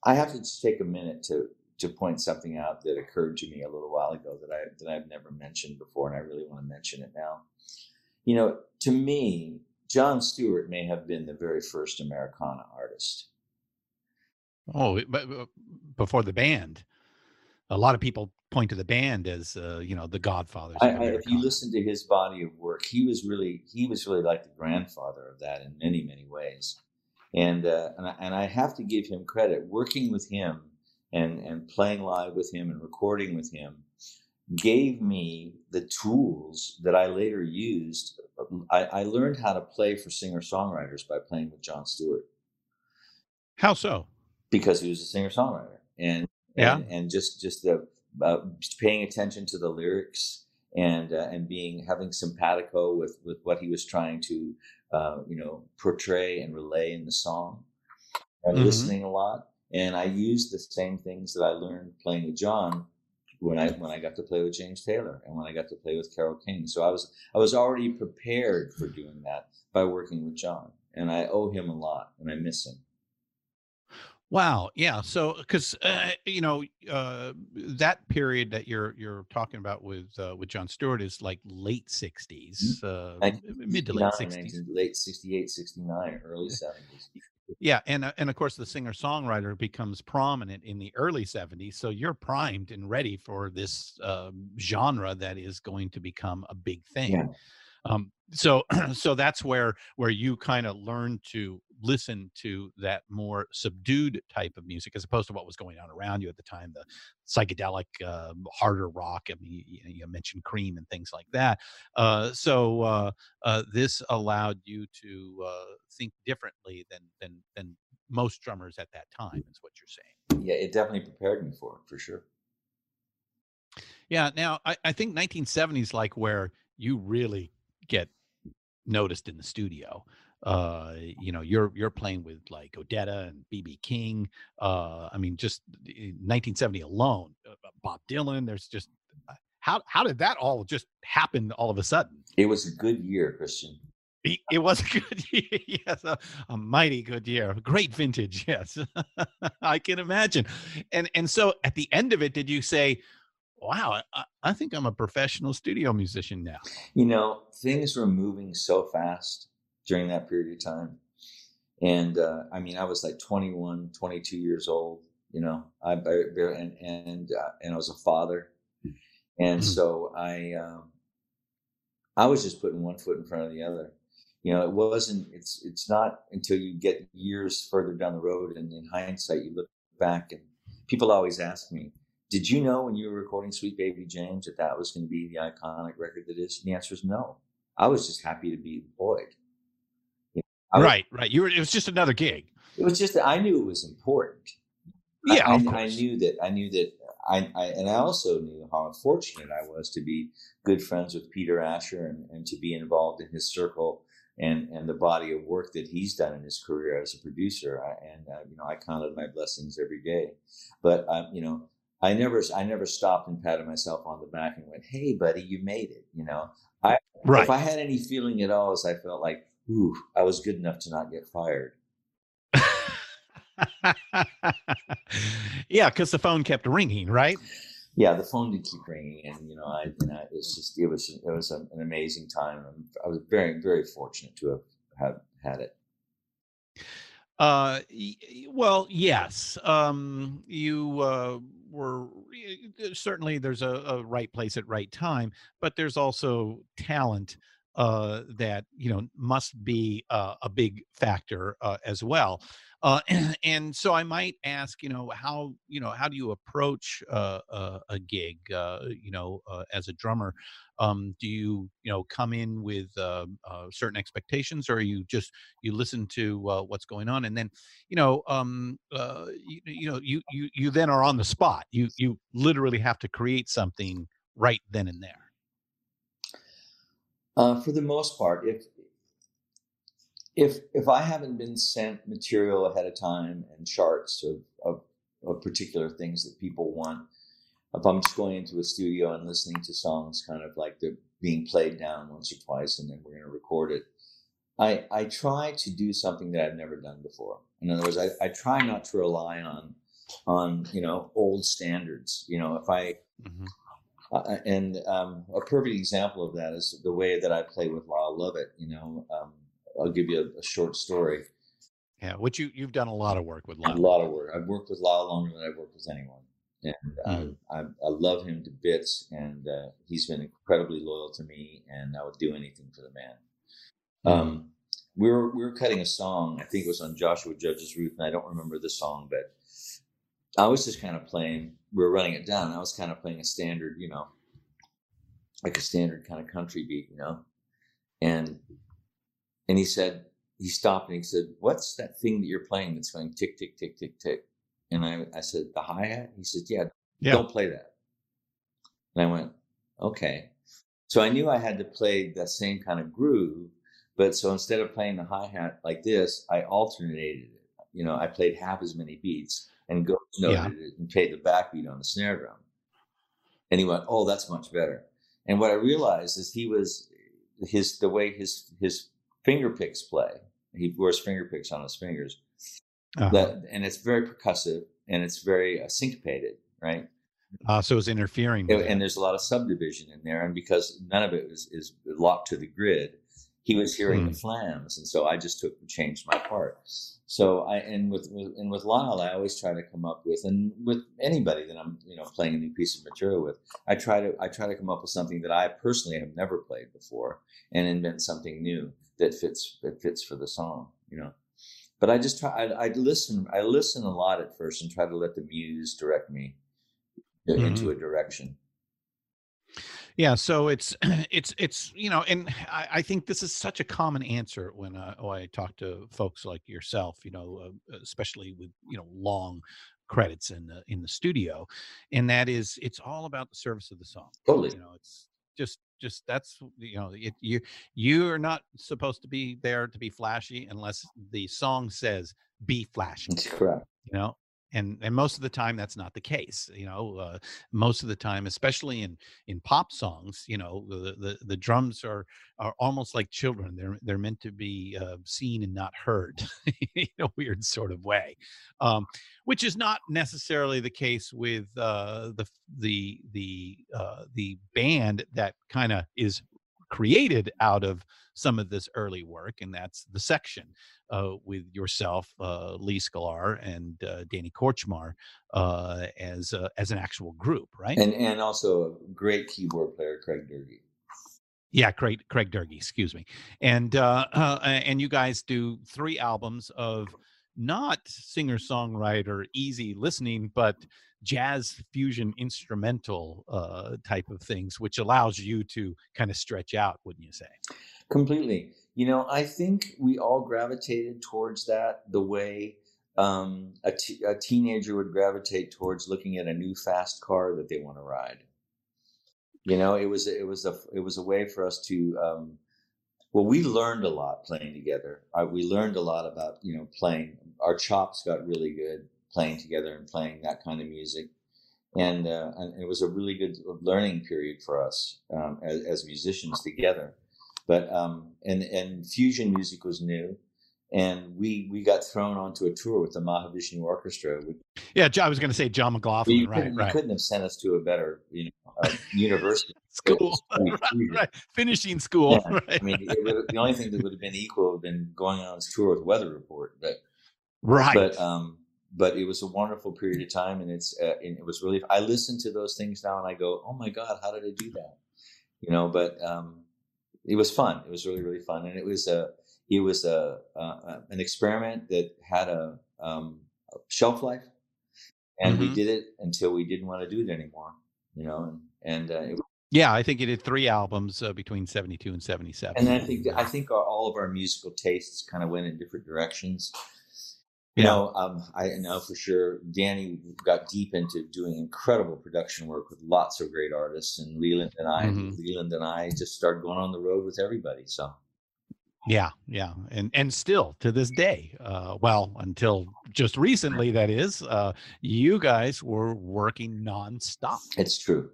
I have to just take a minute to to point something out that occurred to me a little while ago that I that I've never mentioned before, and I really want to mention it now. You know, to me, John Stewart may have been the very first Americana artist. Oh, but but before the band, a lot of people point to the band as uh, you know the Godfathers. I, I, if you listen to his body of work, he was really he was really like the grandfather of that in many many ways, and uh, and I, and I have to give him credit. Working with him and and playing live with him and recording with him gave me the tools that I later used. I, I learned how to play for singer songwriters by playing with John Stewart How so? because he was a singer songwriter and Yeah. and, and just just the uh, paying attention to the lyrics and uh, and being having simpatico with with what he was trying to uh, you know portray and relay in the song and Mhm. listening a lot and I used the same things that I learned playing with John when I when I got to play with James Taylor and when I got to play with Carole King. So I was I was already prepared for doing that by working with John, and I owe him a lot, and I miss him. Wow. Yeah. So, because uh, you know uh, that period that you're you're talking about with uh, with John Stewart is like late '60s, uh, mid to late '60s. late 68, 69, early 70s. Yeah, and uh, and of course the singer songwriter becomes prominent in the early '70s. So you're primed and ready for this um, genre that is going to become a big thing. Yeah. Um, so so that's where where you kind of learn to listen to that more subdued type of music as opposed to what was going on around you at the time the psychedelic uh, harder rock i mean you, you mentioned cream and things like that uh, so uh, uh, this allowed you to uh, think differently than than than most drummers at that time is what you're saying Yeah, it definitely prepared me for it, for sure. yeah now i, I think 1970s like where you really get noticed in the studio. Uh you know you're you're playing with like odetta and bb king uh i mean just in 1970 alone uh, uh, bob dylan there's just uh, how how did that all just happen all of a sudden? It was a good year, Christian. it it was a good year yes a, a mighty good year A great vintage yes. I can imagine. And and so at the end of it did you say wow I, I think i'm a professional studio musician now You know, things were moving so fast during that period of time. And uh, I mean, I was like 21, 22 years old, you know, I, I and, and, uh, and I was a father. And Mhm. so I, um, I was just putting one foot in front of the other. You know, it wasn't, it's, it's not until you get years further down the road and in hindsight, you look back and people always ask me, did you know when you were recording Sweet Baby James that that was going to be the iconic record that is? And the answer is no. I was just happy to be employed. You know, I was- right right you were it was just another gig It was just I knew it was important. Yeah I, of I course. knew that. I knew that. I, I and I also knew how unfortunate I was to be good friends with Peter Asher and, and to be involved in his circle and and the body of work that he's done in his career as a producer. I, and uh, you know, I counted my blessings every day. But um, you know, I never I never stopped and patted myself on the back and went, "Hey, buddy, you made it." You know, right if I had any feeling at all, is I felt like, "Ooh, I was good enough to not get fired." yeah because the phone kept ringing right yeah, the phone did keep ringing, and you know, I, you know, it's just it was it was an amazing time. I was very very fortunate to have have had it. Uh, well, yes. Um, you uh, were certainly there's a, a right place at right time, but there's also talent uh, that you know must be uh, a big factor uh, as well. Uh, and so I might ask, you know, how you know how do you approach uh, a, a gig, uh, you know, uh, as a drummer? Um, do you you know come in with uh, uh, certain expectations, or you just you listen to uh, what's going on? And then you know um uh you, you know you you you then are on the spot. You you literally have to create something right then and there. Uh, for the most part, if if if I haven't been sent material ahead of time and charts of, of of particular things that people want, if I'm just going into a studio and listening to songs kind of like they're being played down once or twice and then we're going to record it, I I try to do something that I've never done before. In other words, I, I try not to rely on on you know old standards. You know, if I Mhm. uh, and um, a perfect example of that is the way that I play with Lyle Lovett. You know, um, I'll give you a, a short story. yeah which you you've done a lot of work with A lot of work. I've worked with Lyle longer than I've worked with anyone, and Mm. I, I, I love him to bits. And uh, he's been incredibly loyal to me, and I would do anything for the man. Um, we were we were cutting a song. I think it was on Joshua Judges Ruth, and I don't remember the song, but I was just kind of playing. We were running it down. I was kind of playing a standard, you know, like a standard kind of country beat, you know. And and he said he stopped and he said, "What's that thing that you're playing that's going tick tick tick tick tick?" And I I said, "The hi hat." He said, "Yeah, Yeah. don't play that." And I went, "Okay." So I knew I had to play that same kind of groove, but so instead of playing the hi hat like this, I alternated it. You know, I played half as many beats and ghost noted Yeah. it and played the backbeat on the snare drum. And he went, "Oh, that's much better." And what I realized is he was his the way his his finger picks play. He wears finger picks on his fingers. Uh-huh. And it's very percussive and it's very uh, syncopated, right? Uh, so it's interfering. With And, there's a lot of subdivision in there, and because none of it is, is locked to the grid, he was hearing Hmm. the flams, and so I just took and changed my part. So I and with, with and with Lyle, I always try to come up with, and with anybody that I'm you know playing a new piece of material with, I try to I try to come up with something that I personally have never played before, and invent something new that fits that fits for the song, you know. But I just try. I, I listen. I listen a lot at first, and try to let the muse direct me into a direction. Yeah, so it's it's it's you know, and I, I think this is such a common answer when uh, when I talk to folks like yourself, you know, uh, especially with you know long credits in the in the studio, and that is it's all about the service of the song. Totally. You know, it's just just that's you know it, you you are not supposed to be there to be flashy unless the song says be flashy That's correct. you know and and most of the time that's not the case you know uh, most of the time especially in in pop songs you know the the, the drums are are almost like children they're they're meant to be uh, seen and not heard in a weird sort of way um, which is not necessarily the case with uh, the the the uh, the band that kind of is created out of some of this early work, and that's the section uh, with yourself, uh, Lee Sklar, and uh, Danny Kortchmar uh, as uh, as an actual group, right? And and also a great keyboard player, Craig Doerge. yeah, Craig Craig Doerge, excuse me, and uh, uh, and you guys do three albums of not singer songwriter easy listening, but jazz fusion instrumental uh, type of things, which allows you to kind of stretch out, wouldn't you say? Completely. You know, I think we all gravitated towards that the way um, a, t- a teenager would gravitate towards looking at a new fast car that they want to ride. You know, it was it was a it was a way for us to. Um, well, we learned a lot playing together. Uh, we learned a lot about you know playing. Our chops got really good playing together and playing that kind of music, and uh, and it was a really good learning period for us um, as, as musicians together but um, and and fusion music was new, and we we got thrown onto a tour with the Mahavishnu Orchestra. Yeah, I was going to say John McLaughlin, you, right? couldn't, you Right. couldn't have sent us to a better you know uh, university. School, Fusion. right? Finishing school, Yeah, right? I mean, would, the only thing that would have been equal would have been going on this tour with Weather Report, but right. but um, but it was a wonderful period of time, and it's uh, and it was really. I listen to those things now, and I go, "Oh my God, how did I do that?" You know, but um, it was fun. It was really really fun, and it was a it was a, uh, an experiment that had a, um, a shelf life, and we Mhm. did it until we didn't want to do it anymore. You know, and and uh, it, yeah, I think you did three albums uh, between '72 and '77. and I think I think our, all of our musical tastes kind of went in different directions. You Yeah. know, um, I know for sure Danny got deep into doing incredible production work with lots of great artists, and Leland and I, Mhm. Leland and I, just started going on the road with everybody. So Yeah, yeah, and and still to this day, uh, well, until just recently, that is, uh, you guys were working nonstop. it's true.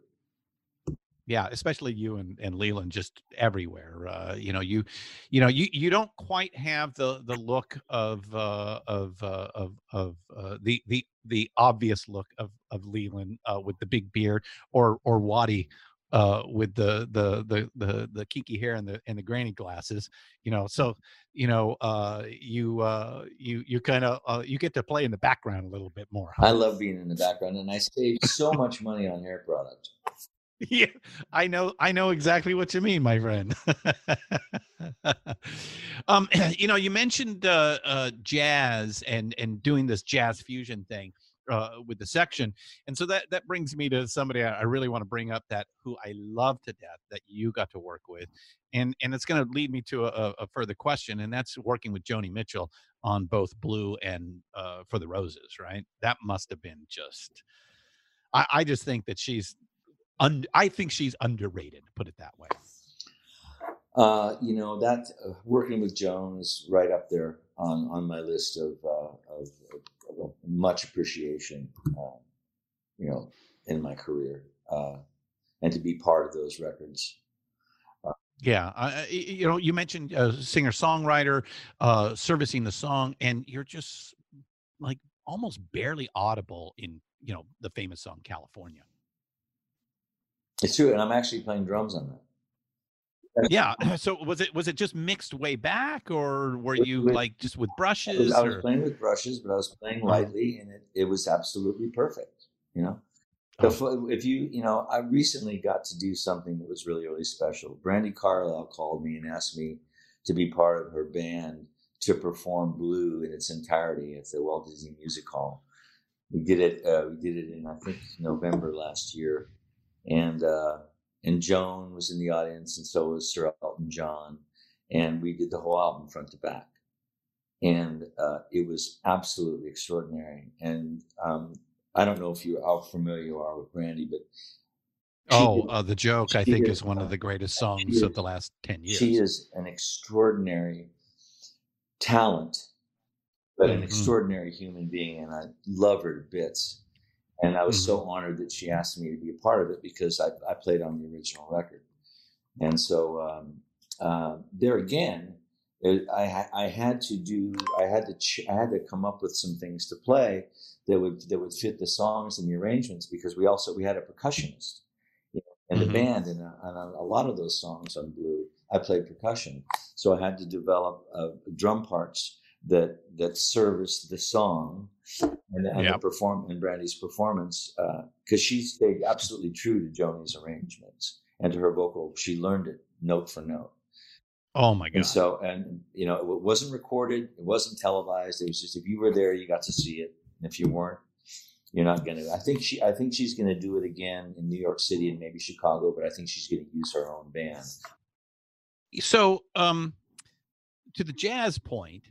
Yeah, especially you and, and Leland, just everywhere. Uh, you know, you, you know, you you don't quite have the the look of uh, of uh, of of uh, the the the obvious look of of Leland uh, with the big beard, or or Waddy uh, with the, the the the the kinky hair and the and the granny glasses. You know, so you know, you you you kind of you get to play in the background a little bit more. huh? I love being in the background, and I save so much money on hair product. Yeah i know i know exactly what you mean my friend. Um you know you mentioned uh, uh jazz and and doing this jazz fusion thing uh with the section and so that that brings me to somebody i I really want to bring up that who i love to death that you got to work with and and it's going to lead me to a, a further question and that's working with joni mitchell on both blue and uh for the roses right? That must have been just I, I just think that she's un, I think she's underrated. Put it that way. Uh, you know that uh, working with Jones right up there on, on my list of, uh, of, of, much appreciation. Uh, you know, in my career, uh, and to be part of those records. Yeah, uh, you know, you mentioned uh, singer songwriter, uh, servicing the song, and you're just like almost barely audible in you know the famous song California. It's true, and I'm actually playing drums on that. Yeah. So was it was it just mixed way back, or were you With- like just with I was, brushes? I was playing with brushes, but I was playing Uh-huh. lightly, and it, it was absolutely perfect. You know, if, if you you know, I recently got to do something that was really really special. Brandi Carlile called me and asked me to be part of her band to perform Blue in its entirety at the Walt Disney Music Hall. We did it. Uh, we did it in I think November last year, and uh, and Joan was in the audience, and so was Sir Elton John, and we did the whole album front to back and uh, it was absolutely extraordinary. And um, I don't know if you how familiar you are with Brandi, but oh, is- uh, the joke I think is, is one uh, of the greatest songs of the last ten years. she is an extraordinary talent, but an Mhm. extraordinary human being, and I love her to bits. And I was so Mm-hmm. honored that she asked me to be a part of it because I, I played on the original record. And so um, uh, there again, it, I, I had to do I had to ch- I had to come up with some things to play that would that would fit the songs and the arrangements because we also we had a percussionist you know, in Mhm. the band and, uh, and a, a lot of those songs on Blue I played percussion so I had to develop uh, drum parts that that serviced the song and, and Yep. the perform and Brandi's performance because she stayed absolutely true to Joni's arrangements and to her vocal she learned it note for note oh my god! and so, and you know, it wasn't recorded, it wasn't televised. It was just if you were there, you got to see it, and if you weren't, you're not going to. I think she, I think she's going to do it again in New York City and maybe Chicago, but I think she's going to use her own band. so um to the jazz point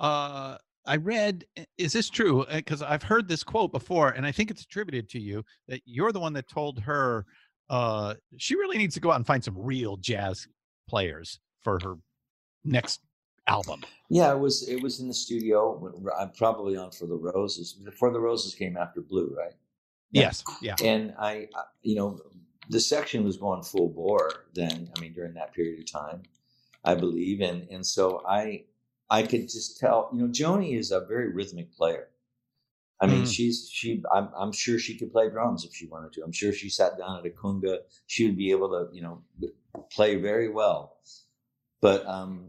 uh i read is this true because i've heard this quote before and i think it's attributed to you that you're the one that told her uh she really needs to go out and find some real jazz players for her next album Yeah, it was. It was in the studio. I'm probably on for the roses. Before the roses came after blue, right? Yeah. yes yeah And I, I- you know, the section was going full bore then. I mean, during that period of time, I believe, and and so I, I could just tell. You know, Joni is a very rhythmic player. I mean, Mhm. she's she. I'm, I'm sure she could play drums if she wanted to. I'm sure she sat down at a conga. She would be able to, you know, play very well. But um,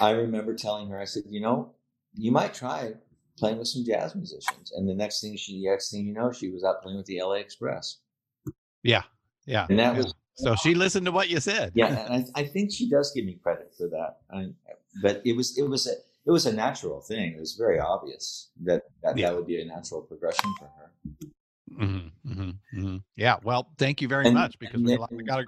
I remember telling her, I said, you know, you might try playing with some jazz musicians. And the next thing she, next thing you know, she was out playing with the LA Express. yeah yeah And that yeah. was, so she listened to what you said yeah, and I, I think she does give me credit for that. I, but it was, it was a, it was a natural thing. It was very obvious that that, Yeah. that would be a natural progression for her. hmm hmm hmm Yeah. Well, thank you very And- much because we then- got a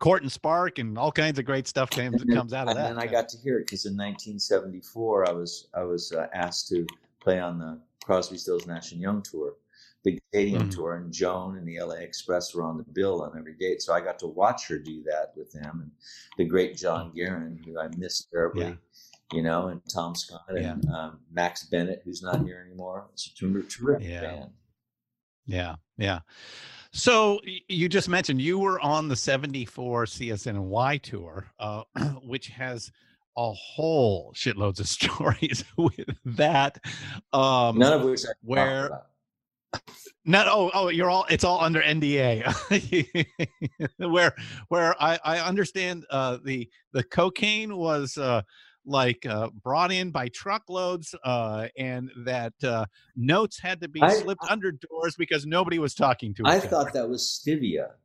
court and spark and all kinds of great stuff And then- comes out of and that. And then I got to hear it because in 1974, I was I was uh, asked to play on the Crosby, Stills, Nash and Young tour, big stadium Mhm. tour, and Joan and the LA Express were on the bill on every date. So I got to watch her do that with them, and the great John Guerin, who I miss terribly, Yeah. You know, and Tom Scott and um, Max Bennett, who's not here anymore. It's a terrific Yeah. band. Yeah. Yeah. So you just mentioned you were on the 74 CSNY tour, uh, which has a whole shitloads of stories with that. Um, None of which I where-. Not oh oh you're all it's all under NDA where where I I understand uh the the cocaine was uh like uh brought in by truckloads uh and that uh notes had to be I- slipped under doors because nobody was talking to I each other. thought that was stevia.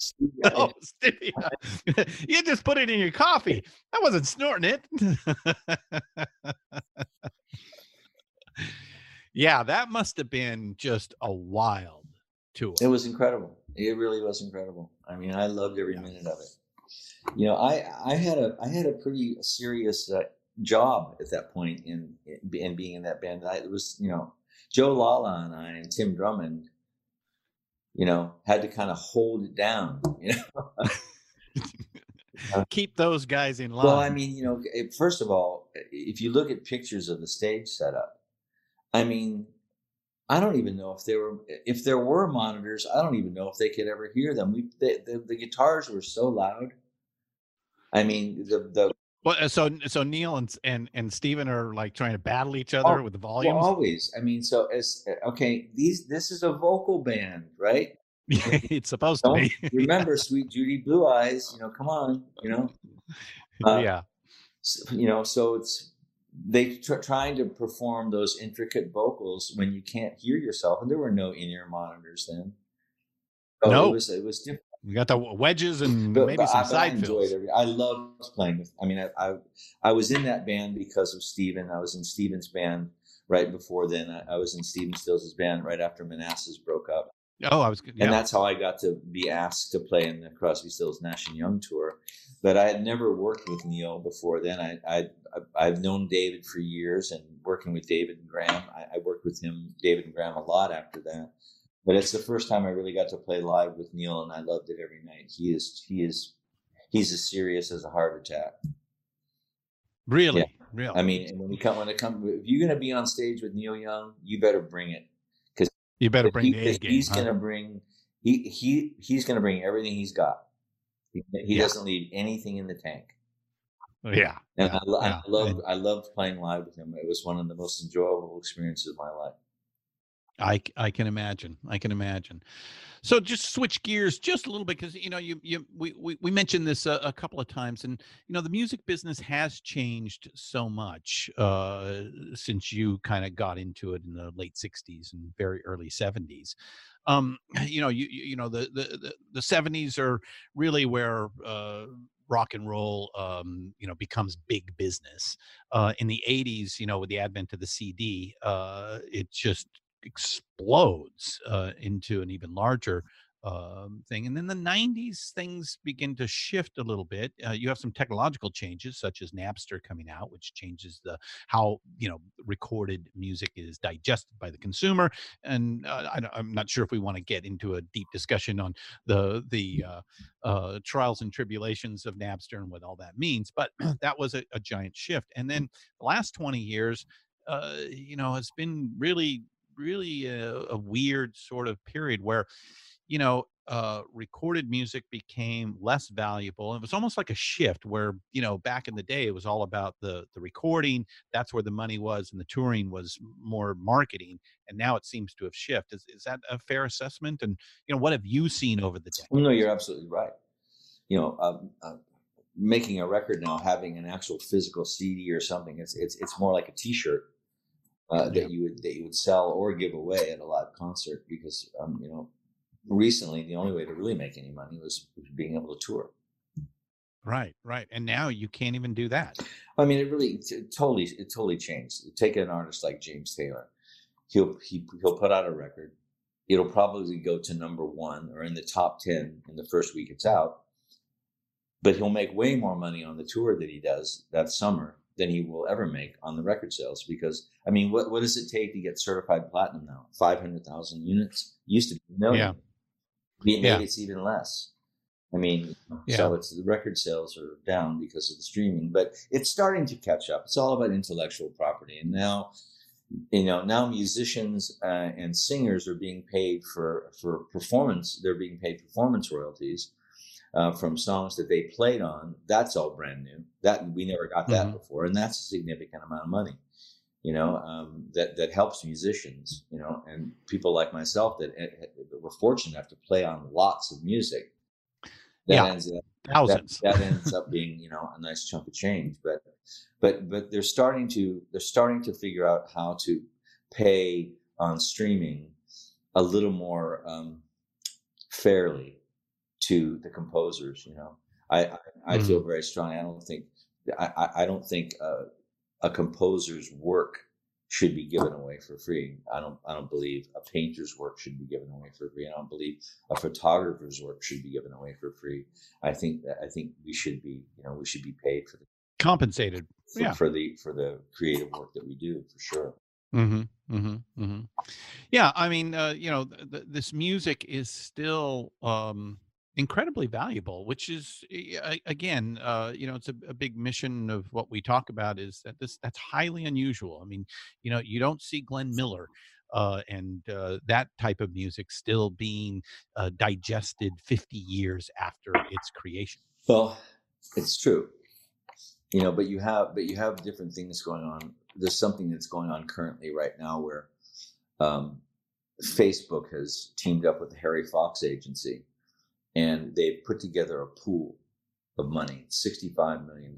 Stevia Oh, stevia. you just put it in your coffee. I wasn't snorting it. yeah, that must have been just a wild tour. It was incredible. It really was incredible. I mean, I loved every minute of it. You know, I I had a I had a pretty serious uh, job at that point in in being in that band. I, it was you know Joe Lala and I and Tim Drummond. You know, had to kind of hold it down. You know, Keep those guys in line. well, I mean, you know, first of all, if you look at pictures of the stage setup, I mean, I don't even know if there were if there were monitors. I don't even know if they could ever hear them. We the, the, the guitars were so loud. I mean, the the Well, so so Neil and and and Stephen are like trying to battle each other Oh, with the well, volumes. always. I mean, so as okay, these this is a vocal band, right? it's supposed to be. remember, Suite Judy Blue Eyes. You know, come on, you know. Uh, yeah. s- you know so it's they tr- trying to perform those intricate vocals when you can't hear yourself and there were no in-ear monitors then. Oh, so No. it was it was different. You got the wedges and but, maybe but some I, I side enjoyed fills. every i loved playing with i mean I, I i was in that band because of Stephen. I was in Stephen's band right before then. I, I was in Stephen stills' band right after manassas broke up Oh, I was. Yeah. and that's how I got to be asked to play in the Crosby, Stills, Nash and Young tour. But I had never worked with Neil before then. I, I I've known David for years, and working with David and Graham, I, I worked with him, David and Graham, a lot after that. But it's the first time I really got to play live with Neil, and I loved it every night. He is he is he's as serious as a heart attack. really, yeah. really. I mean, when we come when it comes, if you're going to be on stage with Neil Young, you better bring it. You better bring he- the A game. He's huh? going to bring he he he's going to bring everything he's got. He, he Yeah. doesn't leave anything in the tank. Oh, yeah. And yeah, I, yeah. I loved I loved playing live with him. It was one of the most enjoyable experiences of my life. I I can imagine. I can imagine. So just switch gears just a little bit because you know you you we we, we mentioned this a, a couple of times and you know the music business has changed so much uh, since you kind of got into it in the late '60s and very early '70s. Um, you know you you know the the the, the '70s are really where uh, rock and roll um, you know becomes big business. Uh, in the '80s, you know with the advent of the CD, uh, it just explodes uh, into an even larger um, thing. And then the 90s, things begin to shift a little bit. Uh, you have some technological changes, such as Napster coming out, which changes the how you know recorded music is digested by the consumer. And uh, I, am not sure if we want to get into a deep discussion on the the uh, uh, trials and tribulations of Napster and what all that means. But that was a, a giant shift. And then the last 20 years, uh, you know, has been really really a, a weird sort of period where you know uh, recorded music became less valuable. It was almost like a shift where you know back in the day it was all about the the recording. That's where the money was and the touring was more marketing and now it seems to have shifted. Is, is that a fair assessment? And you know what have you seen over the Well, no, you're absolutely right. You know, um, uh, making a record now, having an actual physical CD or something, it's it's it's more like a T-shirt uh, Yeah. that you would that you would sell or give away at a live concert because um, you know recently the only way to really make any money was being able to tour. right right and now you can't even do that I mean, it really it totally it totally changed. Take an artist like James Taylor. He'll he, he'll put out a record. It'll probably go to number one or in the top ten in the first week it's out. But he'll make way more money on the tour that he does that summer than he will ever make on the record sales. Because I mean, what what does it take to get certified platinum now? Five hundred thousand units used to be million. Yeah. Maybe Yeah. it's even less. I mean, Yeah. so it's the record sales are down because of the streaming, but it's starting to catch up. It's all about intellectual property, and now, you know, now musicians uh, and singers are being paid for for performance. They're being paid performance royalties uh, from songs that they played on. That's all brand new. That we never got that Mhm. before, and that's a significant amount of money. You know, um, that that helps musicians. You know, and people like myself that, uh, that were fortunate enough to play on lots of music. That Yeah. ends up thousands that, that ends up being you know a nice chunk of change but but but they're starting to they're starting to figure out how to pay on streaming a little more um, fairly to the composers you know i i, I feel very strongly i don't think i i, I don't think uh, a composer's work should be given away for free. I don't. I don't believe a painter's work should be given away for free. I don't believe a photographer's work should be given away for free. I think that I think we should be. You know, we should be paid for the compensated for, Yeah. for the for the creative work that we do for sure. Mm-hmm. Mm-hmm. Mm-hmm. Yeah, I mean, uh, you know, th- th- this music is still um, incredibly valuable, which is eh, again, uh, you know, it's a, a big mission of what we talk about is that this that's highly unusual. I mean, you know, you don't see Glenn Miller uh, and uh, that type of music still being uh, digested 50 years after its creation. Well, it's true, you know, but you have but you have different things going on. There's something that's going on currently right now where um, Facebook has teamed up with the Harry Fox agency, and they've put together a pool of money, $65 million.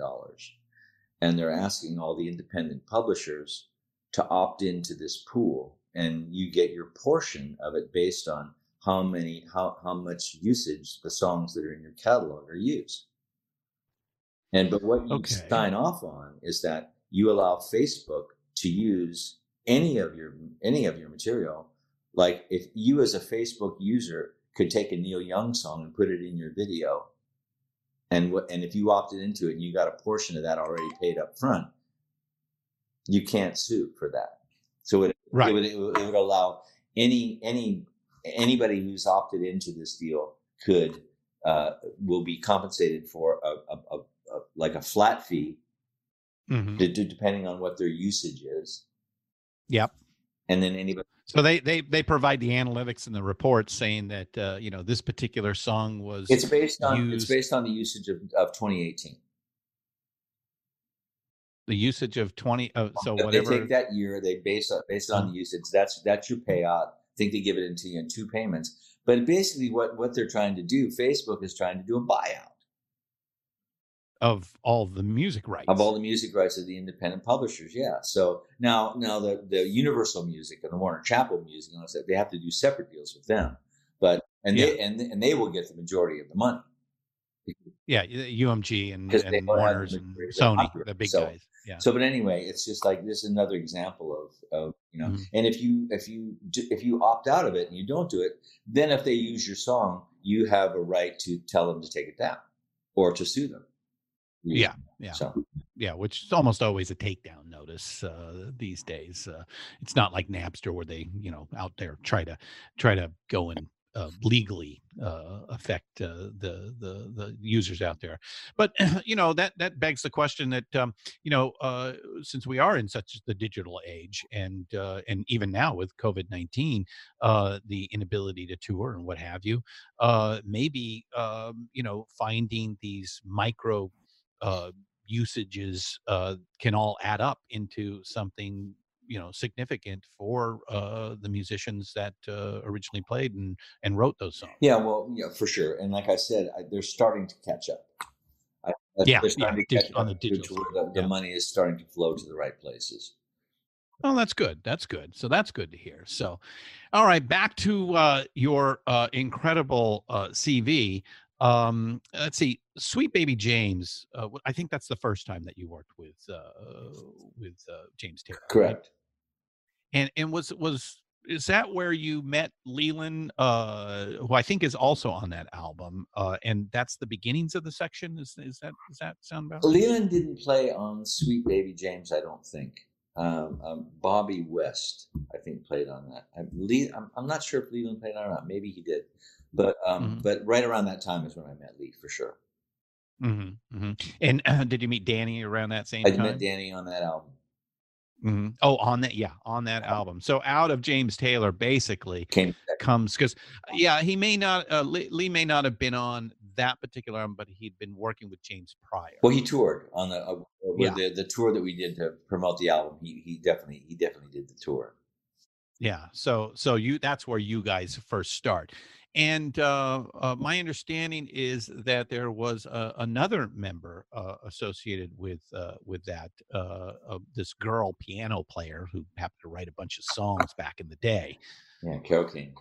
And they're asking all the independent publishers to opt into this pool, and you get your portion of it based on how many, how, how much usage the songs that are in your catalog are used. And but what you Okay. sign off on is that you allow Facebook to use any of your any of your material. Like if you as a Facebook user could take a Neil Young song and put it in your video, and what and if you opted into it and you got a portion of that already paid up front, you can't sue for that. So it, Right. it, would, it would it would allow any any anybody who's opted into this deal could uh, will be compensated for a, a, a, a like a flat fee Mhm. d- d- depending on what their usage is, Yep. And then anybody So they they they provide the analytics and the reports saying that uh, you know this particular song was it's based on it's based on the usage of, of 2018. the usage of 20 uh, so They whatever take that year, they base it based on the usage. That's that's your payout. I think they give it into you in two payments. But basically, what what they're trying to do, Facebook is trying to do a buyout of all the music rights of all the music rights of the independent publishers. Yeah. So now now the the Universal Music and the Warner Chappell Music, and all that, they have to do separate deals with them. But and they and and they will get the majority of the money. yeah umg and, and warners and sony the big So- guys yeah So, but anyway, it's just like this is another example of, of you know, Mhm. and if you if you if you opt out of it and you don't do it, then if they use your song, you have a right to tell them to take it down or to sue them. Yeah, yeah. So yeah which is almost always a takedown notice uh, these days uh, it's not like napster where they you know out there try to try to go and uh, legally uh, affect uh, the the the users out there but you know that that begs the question that um, you know uh, since we are in such the digital age and uh, and even now with covid-19 uh, the inability to tour and what have you uh, maybe um, you know finding these micro uh, usages uh, can all add up into something you know significant for uh, the musicians that uh, originally played and and wrote those songs. yeah, well, yeah, for sure. And like I said, I, they're starting to catch up. I, Yeah, they're starting yeah, to catch on up the digital the, the yeah. money is starting to flow to the right places. Oh, that's good. That's good. So that's good to hear. So, all right, back to uh, your uh, incredible uh, CV. Um, let's see, Sweet Baby James. Uh, I think that's the first time that you worked with uh, with uh, James Taylor. right? Correct. And and was was is that where you met Leland, uh, who I think is also on that album? Uh, and that's the beginnings of the section. Is is that does that sound about? right? Leland didn't play on Sweet Baby James, I don't think. Um, um, Bobby West, I think, played on that. I, Lee, I'm, I'm not sure if Leland played on it or not. Maybe he did. But um, Mhm. but right around that time is when I met Lee for sure. Mm-hmm, hmm And uh, did you meet Danny around that same I time? met Danny on that album. hmm Oh, on that, yeah, on that album. So out of James Taylor, basically Came comes because, yeah, he may not, uh, Lee, Lee may not have been on that particular album, but he'd been working with James prior. well, he toured on the uh, Yeah. the, the tour that we did to promote the album. He he definitely he definitely did the tour. Yeah. So so you that's where you guys first start. And uh, uh, my understanding is that there was uh, another member uh, associated with uh, with that uh, uh, this girl piano player who happened to write a bunch of songs back in the day, Yeah, King.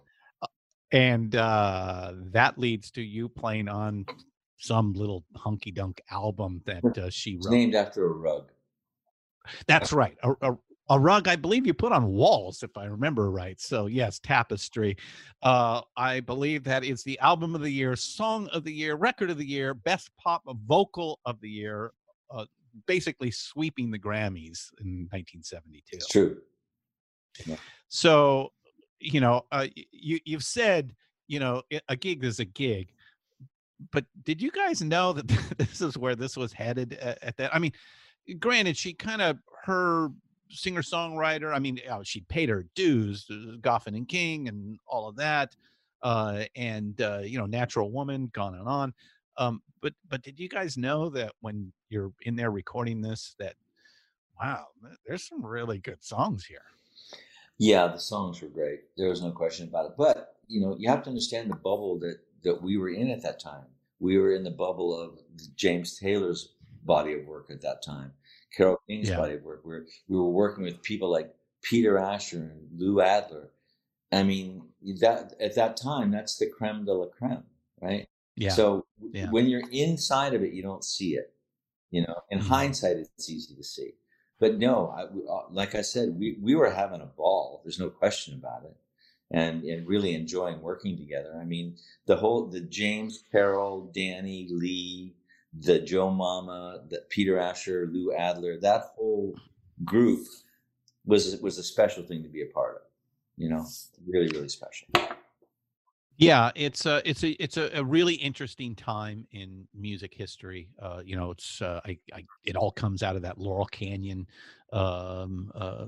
and uh, that leads to you playing on some little hunky dunk album that uh, she It's named after a rug. That's right. A, a, a rug, I believe you put on walls, if I remember right. So, yes, Tapestry. Uh, I believe that is the album of the year, song of the year, record of the year, best pop vocal of the year, uh, basically sweeping the Grammys in 1972. It's true. So, you know, uh, you you've said, you know, a gig is a gig, but did you guys know that this is where this was headed at, at that? I mean, granted, she kind of her singer songwriter. I mean, oh, she paid her dues, uh, Goffin and King, and all of that, uh, and uh, you know, Natural Woman, gone and on. Um, but but did you guys know that when you're in there recording this, that wow, there's some really good songs here. Yeah, the songs were great. There was no question about it. But you know, you have to understand the bubble that that we were in at that time. We were in the bubble of James Taylor's body of work at that time, Carole King's Yeah. body of work. We were, we were working with people like Peter Asher and Lou Adler. I mean, that at that time, that's the creme de la creme, right? Yeah. So Yeah. when you're inside of it, you don't see it. You know, in Mhm. hindsight, it's easy to see. But no, I, uh, like I said, we, we were having a ball. There's no question about it, and and really enjoying working together. I mean, the whole the James Carole, Danny Lee, the Joe Mama, the Peter Asher, Lou Adler, that whole group was was a special thing to be a part of. You know, really, really special. Yeah, it's a it's a it's a, a really interesting time in music history. Uh, you know, it's uh, I, I it all comes out of that Laurel Canyon um, uh,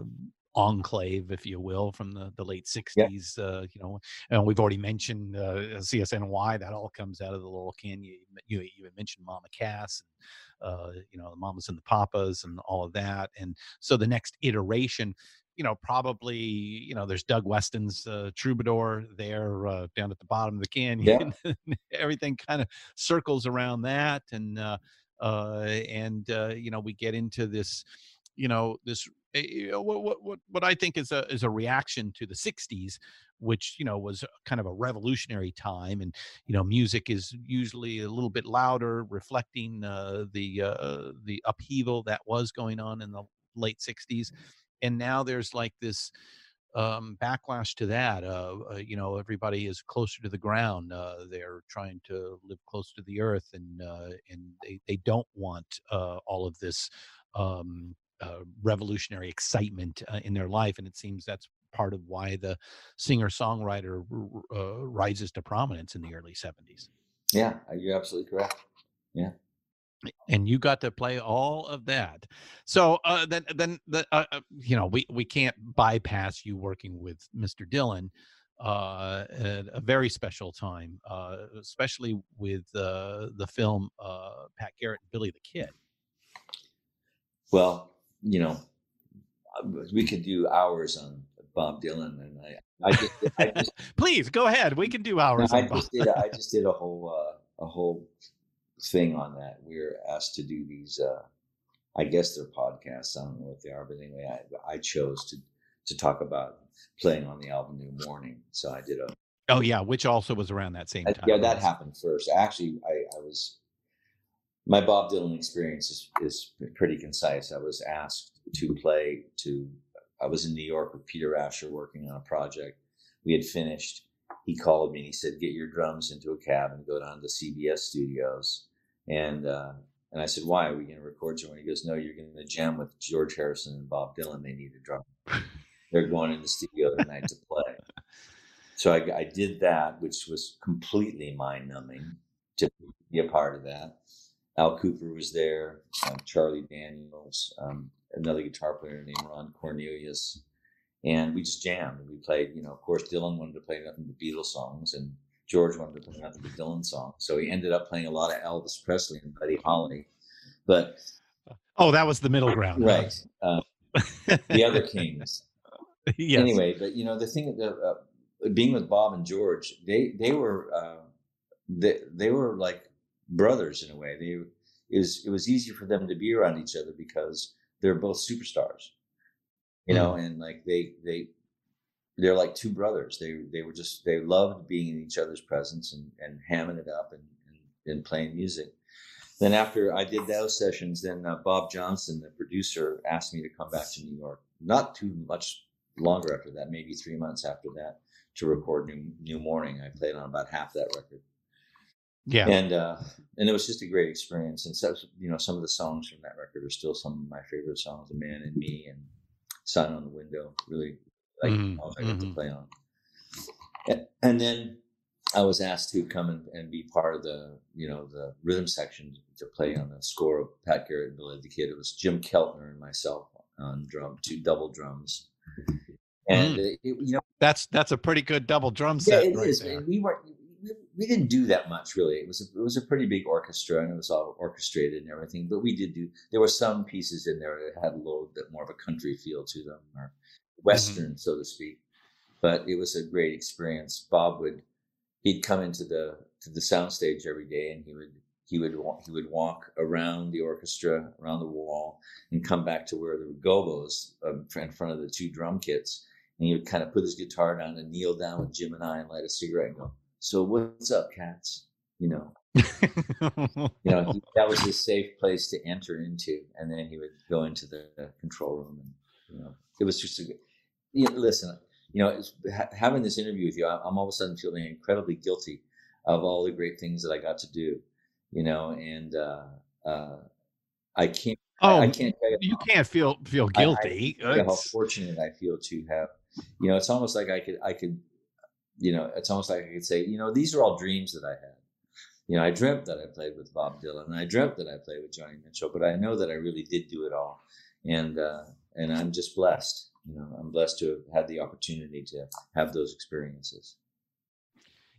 enclave, if you will, from the the late '60s. Uh, you know, and we've already mentioned uh, CSNY. That all comes out of the Laurel Canyon. You you even mentioned Mama Cass. And, uh, you know, the mamas and the papas and all of that. And so the next iteration, you know, probably, you know, there's Doug Weston's uh, Troubadour there uh, down at the bottom of the canyon. Everything kind of circles around that, and uh, uh, and uh, you know, we get into this, you know, this what what what what I think is a is a reaction to the '60s, which you know was kind of a revolutionary time, and you know, music is usually a little bit louder, reflecting uh, the uh, the upheaval that was going on in the late '60s and now there's like this um, backlash to that. Uh, uh, you know, everybody is closer to the ground. Uh, they're trying to live close to the earth, and uh, and they they don't want uh, all of this um, uh, revolutionary excitement uh, in their life. And it seems that's part of why the singer songwriter uh, rises to prominence in the early '70s. Yeah, you're absolutely correct. Yeah. and you got to play all of that so uh then then the uh, uh, you know we we can't bypass you working with mr dylan uh at a very special time uh especially with uh the film uh pat garrett and billy the kid Well, you know, uh, we could do hours on Bob Dylan, and I, I just, I just, please go ahead we can do no, hours I just did, I just did a whole, uh, a whole thing on that. We were asked to do these. Uh, I guess they're podcasts. I don't know what they are, but anyway, I, I chose to to talk about playing on the album New Morning. So I did a oh yeah which also was around that same time yeah, that happened first. Actually, I, I was my Bob Dylan experience is, is pretty concise. I was asked to play to. I was in New York with Peter Asher working on a project. We had finished. He called me and he said, "Get your drums into a cab and go down to CBS Studios." And uh, and I said, "Why are we going to record somewhere?" He goes, "No, you're going to jam with George Harrison and Bob Dylan. They need a drum. They're going in the studio tonight to play." So I, I did that, which was completely mind numbing to be a part of that. Al Kooper was there, um, Charlie Daniels, um, another guitar player named Ron Cornelius, and we just jammed. We played, you know, of course, Dylan wanted to play nothing but Beatles songs, and George wanted to play nothing but Dylan songs. So he ended up playing a lot of Elvis Presley and Buddy Holly, but oh that was the middle ground right, uh, the other kings. yes. Anyway, but you know the thing, the, uh, being with Bob and George, they they were uh, they they were like brothers in a way. They it was it was easy for them to be around each other because they're both superstars, you know, and like they they they're like two brothers. They they were just they loved being in each other's presence and and hamming it up and and, and playing music. Then after I did those sessions, then uh, Bob Johnston, the producer, asked me to come back to New York. Not too much longer after that, maybe three months after that, to record New New Morning. I played on about half that record, yeah and uh, and it was just a great experience. And so, you know, some of the songs from that record are still some of my favorite songs: "The Man in Me" and "Sign on the Window." Really, like Mhm, songs I got to mhm. play on. And, and then I was asked to come and, and be part of the, you know, the rhythm section to play on the score of Pat Garrett and Billy the Kid. It was Jim Keltner and myself on drum, two double drums, and it, you know That's that's a pretty good double drum yeah, set it right is. there. We weren't. We, we didn't do that much really. It was a, it was a pretty big orchestra and it was all orchestrated and everything. But we did do. There were some pieces in there that had a little bit more of a country feel to them or western, so to speak. But it was a great experience. Bob would he'd come into the to the soundstage every day and he would he would he would walk around the orchestra around the wall and come back to where there were gobos um, in front of the two drum kits and he would kind of put his guitar down and kneel down with Jim and I and light a cigarette and go, "So what's up, cats?" You know, you know he, that was his safe place to enter into, and then he would go into the control room, and you know, it was just a. good- You know, listen, you know, it's, ha- having this interview with you, I- I'm all of a sudden feeling incredibly guilty of all the great things that I got to do, you know, and uh, uh, I can't. oh, I, I can't tell you you can't feel feel I- I guilty. tell how fortunate I feel to have. You know, it's almost like I could, I could, you know, it's almost like I could say, you know, these are all dreams that I had. You know, I dreamt that I played with Bob Dylan, and I dreamt that I played with Joni Mitchell, but I know that I really did do it all, and uh, and I'm just blessed. You know, I'm blessed to have had the opportunity to have those experiences.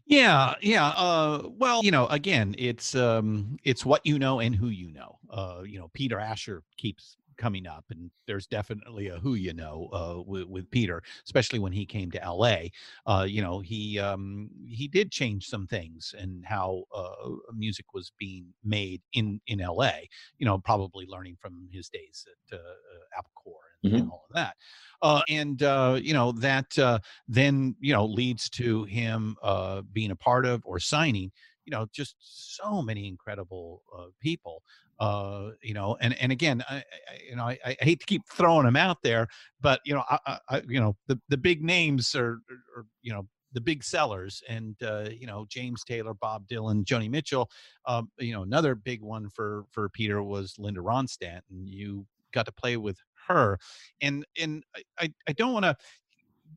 Yeah, yeah. Uh, well, you know, again, it's um, it's what you know and who you know. Uh, you know, Peter Asher keeps coming up, and there's definitely a who you know uh, with, with Peter, especially when he came to L.A. Uh, you know, he um, he did change some things and how uh, music was being made in in L.A. You know, probably learning from his days at uh, uh, Apple Corps and, and all of that. Uh, and uh, you know that uh, then you know leads to him uh, being a part of or signing you know just so many incredible uh, people uh, you know and and again I, I, you know I, I hate to keep throwing them out there but you know I, I, you know the the big names are, are you know the big sellers and uh, you know James Taylor, Bob Dylan, Joni Mitchell. Um, you know another big one for for Peter was Linda Ronstadt, and you got to play with her. And and I, I don't want to.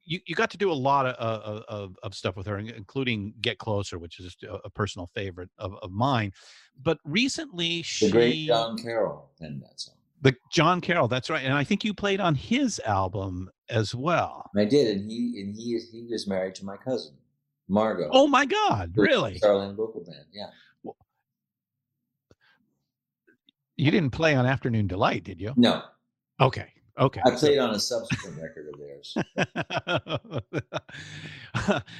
You, you got to do a lot of, of, of, stuff with her, including Get Closer, which is a, a personal favorite of, of mine. But recently, The she great Jon Carroll penned that song. the Jon Carroll, that's right, and I think you played on his album as well. I did, and he and he is he was married to my cousin, Margot. Oh my God, who was in really? Starland Vocal Band, yeah. You didn't play on Afternoon Delight, did you? No, Okay, okay. I played on a subsequent record of theirs.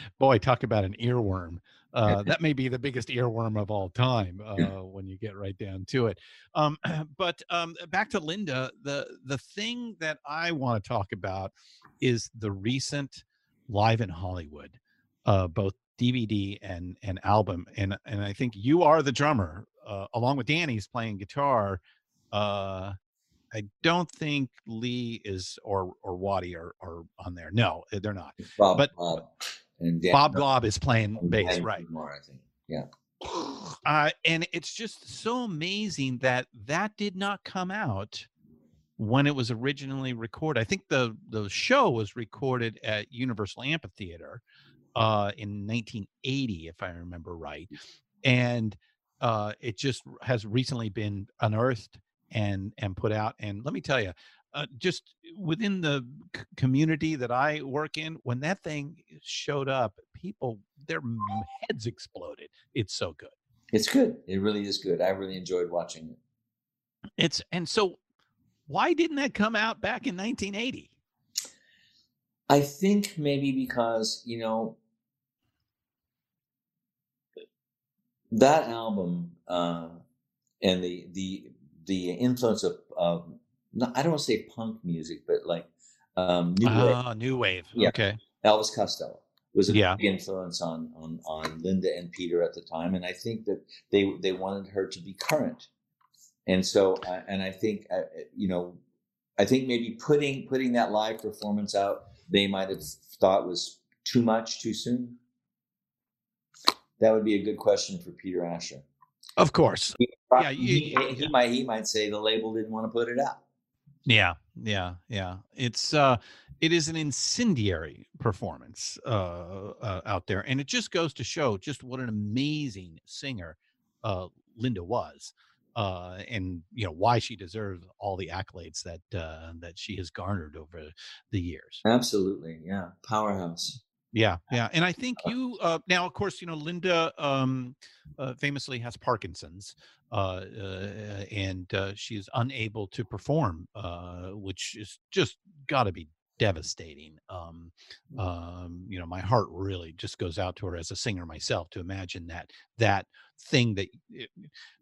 Boy, talk about an earworm. Uh, that may be the biggest earworm of all time uh, when you get right down to it. Um, but um, back to Linda, the the thing that I want to talk about is the recent Live in Hollywood, uh, both DVD and and album, and and I think you are the drummer uh, along with Danny's playing guitar. I don't think Lee is or or Waddy are, are on there. No, eh, they're not. Bob, But- Bob and Dan, Bob Glaub is playing bass, Dan right? More, I think. Yeah. Uh, and it's just so amazing that that did not come out when it was originally recorded. I think the the show was recorded at Universal Amphitheater uh, in 1980, if I remember right, and uh, it just has recently been unearthed and and put out. And let me tell you, uh, just within the c- community that I work in, when that thing showed up, people their heads exploded. It's so good. It's good. It really is good. I really enjoyed watching it. It's and so why didn't that come out back in 1980? I think maybe because, you know, that album uh, and the the the influence of, of not, I don't want to say punk music, but like um, new wave, Ah, new wave. Yeah. Okay. Elvis Costello was a Yeah. big influence on, on on Linda and Peter at the time, and I think that they they wanted her to be current, and so uh, and I think uh, you know, I think maybe putting putting that live performance out, they might have thought was too much too soon. That would be a good question for Peter Asher. Of course. He, Yeah, he, he might he might say the label didn't want to put it out. Yeah. Yeah. Yeah. It's uh it is an incendiary performance uh, uh out there and it just goes to show just what an amazing singer uh Linda was. uh, and you know why she deserves all the accolades that uh, that she has garnered over the years. Absolutely, yeah, powerhouse. Yeah, yeah, and I think you uh, now, of course, you know Linda um, uh, famously has Parkinson's, uh, uh, and uh, is unable to perform, uh, which is just got to be devastating. Um, um, you know, my heart really just goes out to her as a singer myself to imagine that that thing that it,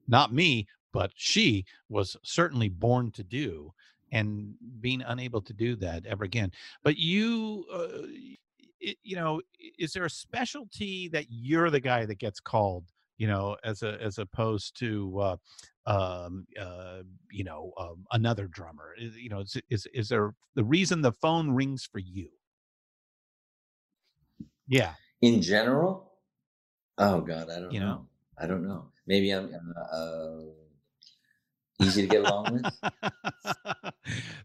not me, but she was certainly born to do, and being unable to do that ever again. But you. Uh, you know, is there a specialty that you're the guy that gets called? You know, as a as opposed to uh, um, uh, you know um, another drummer. You know, is, is is there the reason the phone rings for you? Yeah. In general, oh God, I don't You know. know? I don't know. Maybe I'm uh, uh, easy to get along with.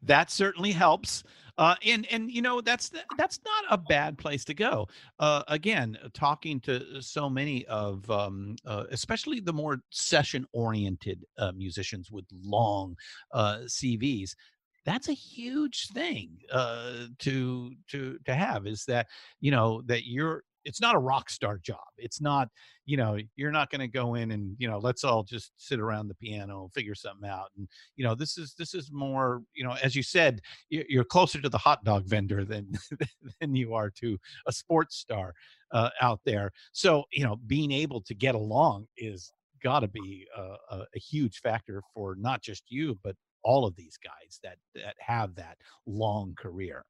that certainly helps. Uh, and and you know that's that's not a bad place to go. Uh, again, talking to so many of, um, uh, especially the more session-oriented uh, musicians with long uh, CVs, that's a huge thing uh, to to to have. Is that you know that you're it's not a rock star job. It's not you know you're not going to go in and you know let's all just sit around the piano and figure something out. And you know this is this is more you know as you said you- you're closer to the hot dog vendor than than you are to a sports star uh, out there. So you know being able to get along is got to be a, a, a huge factor for not just you but all of these guys that that have that long career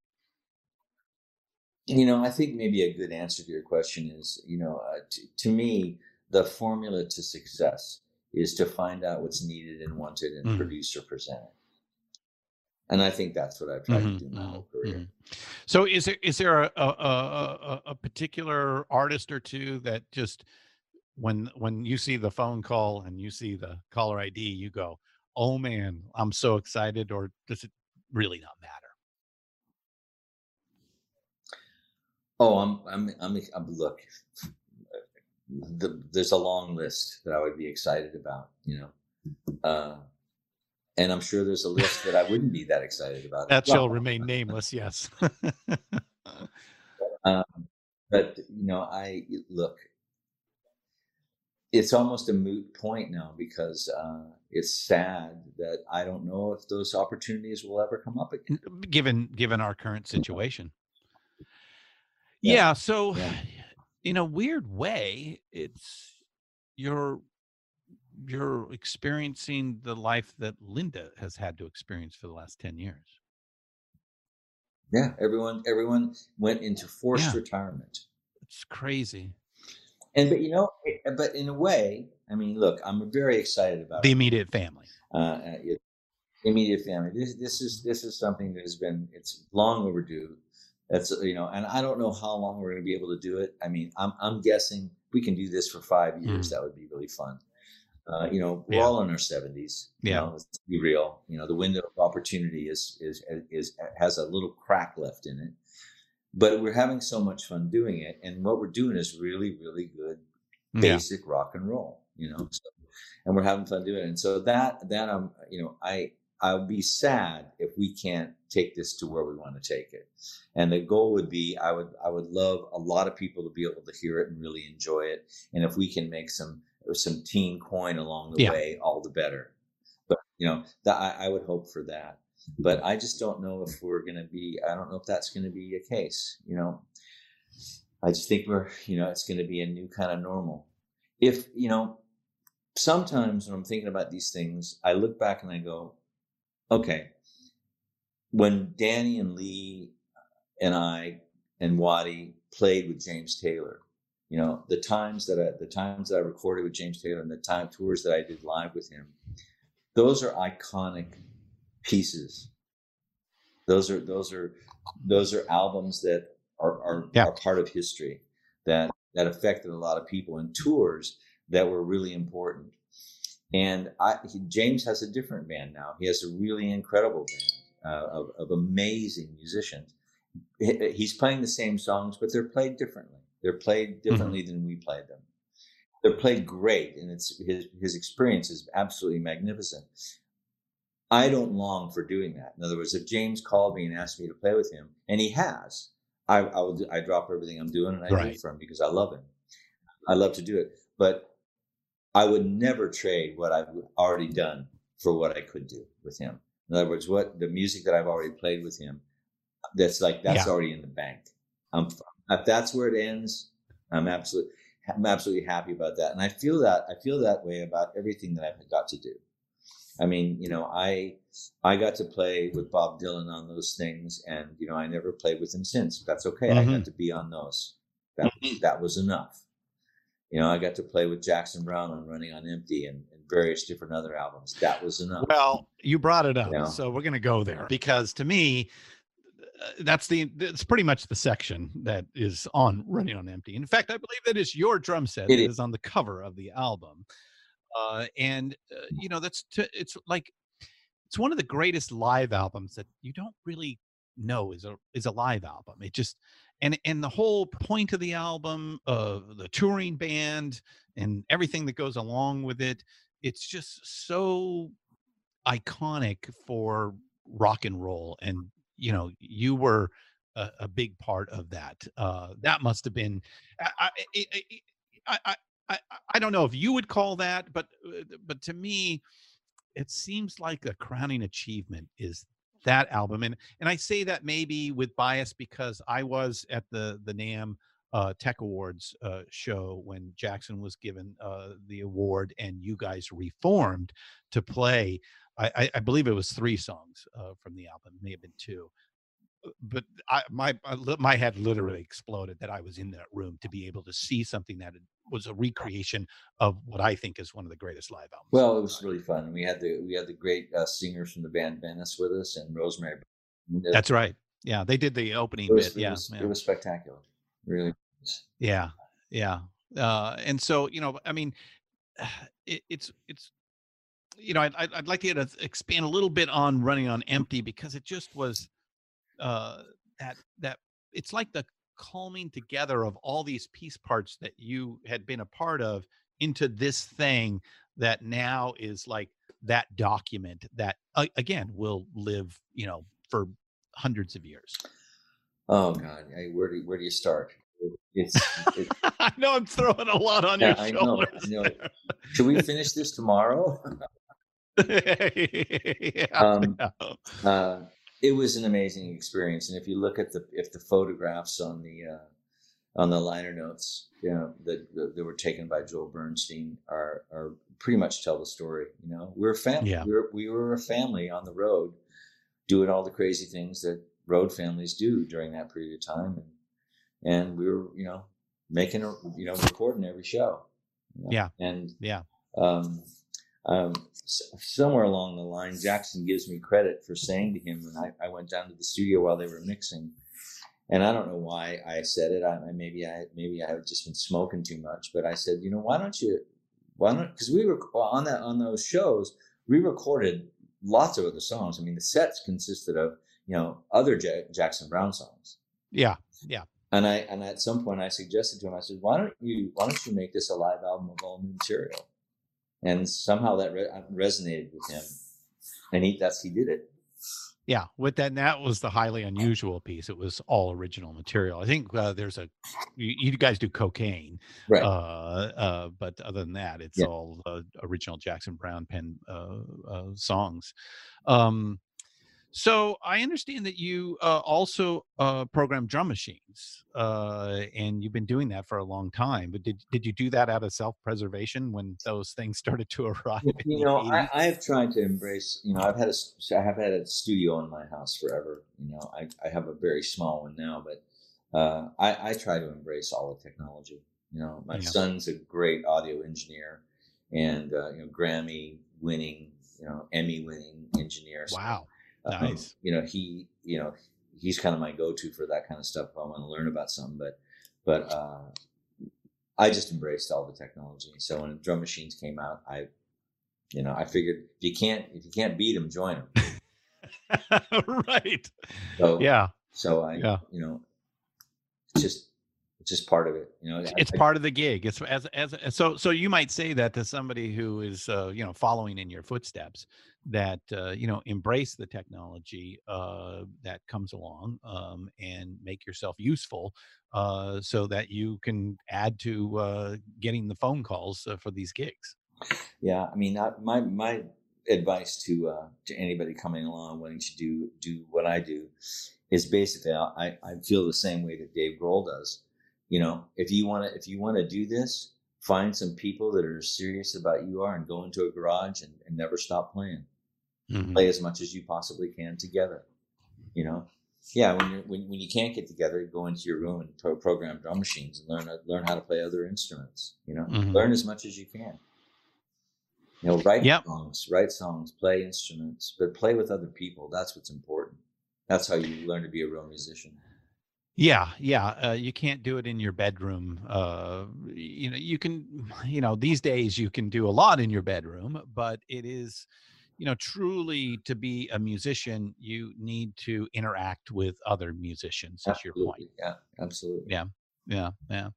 You know, I think maybe a good answer to your question is, you know, uh, to, to me, the formula to success is to find out what's needed and wanted and Mhm. produce or present it. And I think that's what I've tried Mhm, to do my whole career. mhm. So is there is there a, a a a particular artist or two that just when when you see the phone call and you see the caller ID, you go, "Oh man, I'm so excited," or does it really not matter? Oh, I'm, I'm, I'm, I'm look, the, there's a long list that I would be excited about, you know, uh, and I'm sure there's a list that I wouldn't be that excited about. That shall well. remain nameless. Yes. Um, but you know, I look. It's almost a moot point now because uh, it's sad that I don't know if those opportunities will ever come up again. given given our current situation. Yeah. Yeah. So, Yeah. in a weird way, it's you're you're experiencing the life that Linda has had to experience for the last ten years. Yeah, everyone, everyone went into forced Yeah. retirement, It's crazy. and but you know, eh, but in a way, I mean, look, I'm very excited about The it. immediate family. uh, immediate family. This this is this is something that has been it's long overdue. That's you know, and I don't know how long we're going to be able to do it. I mean, I'm I'm guessing we can do this for five years. Mm. That would be really fun. Uh, you know, we're Yeah. all in our seventies. Yeah. know, let's be real. You know, the window of opportunity is is is has a little crack left in it. But we're having so much fun doing it, and what we're doing is really, really good Yeah. basic rock and roll, you know. So, and we're having fun doing it. And so that that um, you know, I I'll be sad if we can't take this to where we want to take it. And the goal would be I would I would love a lot of people to be able to hear it and really enjoy it. And if we can make some some teen coin along the Yeah. way, all the better. But you know, that I, I would hope for that. But I just don't know if we're going to be. I don't know if that's going to be a case. You know, I just think we're. You know, it's going to be a new kind of normal. If you know, sometimes when I'm thinking about these things, I look back and I go, okay, when Danny and Lee uh, and I and Waddy played with James Taylor, you know, the times that I, the times that I recorded with James Taylor and the time tours that I did live with him, those are iconic pieces. Those are those are those are albums that are are, Yeah. are part of history that that affected a lot of people and tours that were really important. And I, he, James has a different band now. He has a really incredible band uh, of, of amazing musicians. He- He's playing the same songs, but they're played differently. They're played differently than we played them. they're played great, and it's his his experience is absolutely magnificent. I don't long for doing that. In other words, if James called me and asked me to play with him, and he has, I, I will. I drop everything I'm doing and I do Right. it for him because I love him. I love to do it, but I would never trade what I've already done for what I could do with him. In other words, what the music that I've already played with him, that's like that's Yeah. already in the bank. Um, if that's where it ends, I'm absolutely, I'm absolutely happy about that, and I feel that I feel that way about everything that I've got to do. I mean, you know, I I got to play with Bob Dylan on those things, and you know, I never played with him since. That's okay. I Mhm. got to be on those. That that was enough. You know, I got to play with Jackson Browne on Running on Empty and, and various different other albums. That was enough. Well, you brought it up, Yeah. so we're going to go there because to me, uh, that's the it's pretty much the section that is on Running on Empty. In fact, I believe that is your drum set It that is. is on the cover of the album, uh, and uh, you know that's t- it's like it's one of the greatest live albums that you don't really know is a is a live album. It just and and the whole point of the album, uh, the touring band, and everything that goes along with it, it's just so iconic for rock and roll and you know you were a, a big part of that uh that must have been i I- I, I i i i don't know if you would call that but uh, but to me it seems like a crowning achievement is that album and and i say that maybe with bias because i was at the the NAMM uh, Tech Awards uh, show when Jackson was given uh, the award and you guys reformed to play. I, I, believe it was three songs uh, from the album, may have been two. Uh, But I, my my head literally exploded that I was in that room to be able to see something that had- was a recreation of what I think is one of the greatest live albums. Well, it was really fun. We had the we had the great uh, singers from the band Venice with us and Rosemary. That's right. Yeah, they did the opening was, bit. it Yeah, was, yeah. it was spectacular. Really. Yeah, yeah. Uh, and so you know, I mean, it, it's it's you know, I'd, I'd like to get expand a little bit on running on empty because it just was uh, that that it's like the calming together of all these piece parts that you had been a part of into this thing that now is like that document that uh, again will live you know for hundreds of years. Oh God, I, where do where do you start? It's, it, I know I'm throwing a lot on Yeah, your I know. I know. should we finish this tomorrow? yeah, Um, yeah. uh, it was an amazing experience, and if you look at the if the photographs on the uh, on the liner notes, you know that that that were taken by Joel Bernstein are are pretty much tell the story. You know, we're a family. Yeah. We were we were a family on the road, doing all the crazy things that road families do during that period of time, and and we were you know making a you know recording every show. you know, Yeah. and Yeah. um, um, somewhere along the line, Jackson gives me credit for saying to him when I, I went down to the studio while they were mixing, and I don't know why I said it. I, maybe I maybe I have just been smoking too much, but I said, you know, why don't you, why don't because we were on that on those shows, we recorded lots of other songs. I mean, the sets consisted of you know other Ja- Jackson Browne songs. Yeah, yeah. And I and at some point I suggested to him, I said, "Why don't you Why don't you make this a live album of all new material?" And somehow that re- uh, resonated with him, and he that's he did it. Yeah. With that, and that was the highly unusual piece. It was all original material. I think uh, there's a, you, you guys do cocaine, Right. uh, uh, but other than that, it's Yeah. all uh, original Jackson Browne pen uh, uh, songs. Um, so I understand that you uh, also uh, program drum machines, uh, and you've been doing that for a long time. But did did you do that out of self preservation when those things started to arrive? you know, I, I've tried to embrace. You know, I've had a I have had a studio in my house forever. You know, I, I have a very small one now, but uh, I, I try to embrace all the technology. You know, my Yeah. son's a great audio engineer, and uh, you know, Grammy winning, you know, Emmy winning engineer. So, um, Nice. you know, he you know he's kind of my go to for that kind of stuff. If I want to learn about something, but but uh, I just embraced all the technology. So when drum machines came out, I, you know, I figured if you can't if you can't beat them, join them. right. So Yeah. so I, Yeah. you know, just It's just part of it. You know, it's I- part of the gig it's as as so so you might say that to somebody who is uh, you know following in your footsteps that uh, you know embrace the technology uh, that comes along um, and make yourself useful uh, so that you can add to uh, getting the phone calls uh, for these gigs Yeah, I mean, I, my my advice to uh, to anybody coming along wanting to do do what I do is basically I, I feel the same way that Dave Grohl does. You know, if you want to if you want to do this, find some people that are serious about you are and go into a garage and, and never stop playing. Mhm. Play as much as you possibly can together. You know, yeah. When you when when you can't get together, go into your room and pro- program drum machines and learn learn how to play other instruments. You know, Mhm. learn as much as you can. You know, write Yep. songs, write songs, play instruments, but play with other people. That's what's important. That's how you learn to be a real musician. Yeah, yeah. Uh, you can't do it in your bedroom. Uh, you know, you can, you know, these days you can do a lot in your bedroom, but it is, you know, truly to be a musician, you need to interact with other musicians. Is your point? Yeah, absolutely. Yeah, yeah, yeah.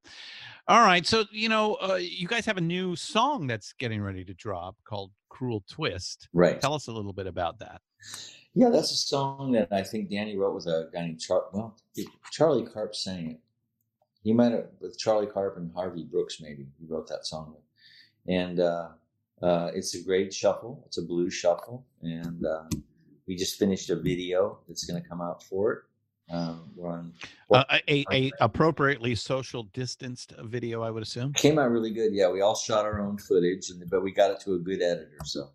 All right. So, you know, uh, you guys have a new song that's getting ready to drop called "Cruel Twist." Right. Tell us a little bit about that. Yeah, that's a song that I think Danny wrote with a guy named Char. Well, Charlie Karp sang it. He might have with Charlie Karp and Harvey Brooks. Maybe he wrote that song, and uh, uh, it's a great shuffle. It's a blues shuffle, and uh, we just finished a video that's going to come out for it. Um, we're on. Uh, a, a, a appropriately social distanced video, I would assume. Came out really good. Yeah, we all shot our own footage, and but we got it to a good editor. So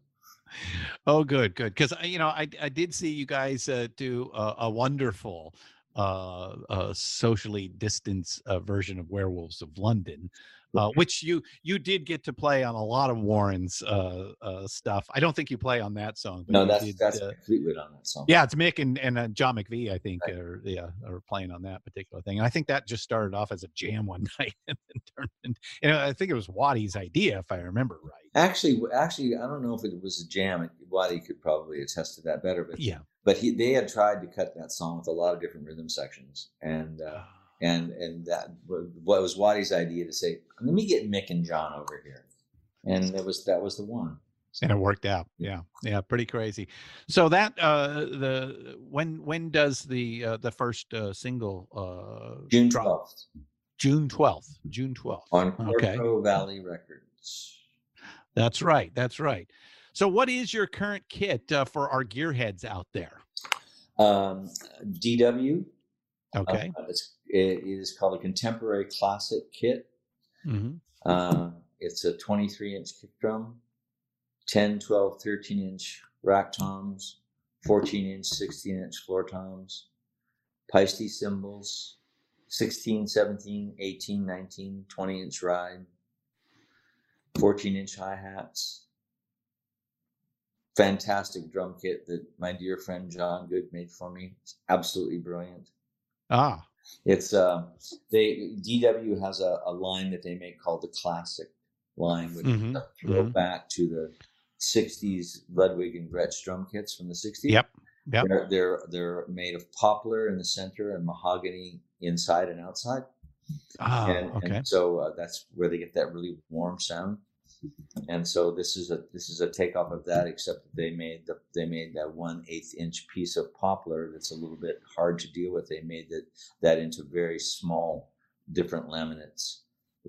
Oh, good, good. Because you know, I I did see you guys uh, do a, a wonderful uh, uh, socially distanced uh, version of Werewolves of London, uh, which you you did get to play on a lot of Warren's uh, uh, stuff. I don't think you play on that song. No, that's did, that's uh, Fleetwood on that song. yeah, it's Mick and and uh, John McVie. I think are yeah are playing on that particular thing. And I think that just started off as a jam one night and then turned into. And I think it was Waddy's idea, if I remember right. Actually, actually, I don't know if it was a jam. Waddy could probably attest to that better, but Yeah. but he they had tried to cut that song with a lot of different rhythm sections, and uh, and and that what was Waddy's idea to say, let me get Mick and John over here, and that was that was the one. and it worked out. Yeah. Yeah. Pretty crazy. So that uh the when when does the uh the first uh single uh June twelfth. June 12th june 12th on Okay. Valley Records. that's right. That's right. So what is your current kit uh, for our gearheads out there? Um, DW. Okay Uh, it's, it is called a contemporary classic kit. hmm Uh, it's a 23 inch kick drum, 10, 12, 13 inch rack toms, 14 inch, 16 inch floor toms, Paiste cymbals, 16, 17, 18, 19, 20 inch ride, 14 inch hi hats. Fantastic drum kit that my dear friend John Good made for me. It's absolutely brilliant. Ah It's uh, they DW has a, a line that they make called the classic line, which Mhm, is a throw mhm. back to the '60s Ludwig and Gretsch drum kits from the '60s. yep yep They're, they're they're made of poplar in the center and mahogany inside and outside, ah and, okay and so uh, that's where they get that really warm sound. And so this is a this is a takeoff of that, except that they made the they made that one eighth inch piece of poplar that's a little bit hard to deal with. They made that that into very small, different laminates,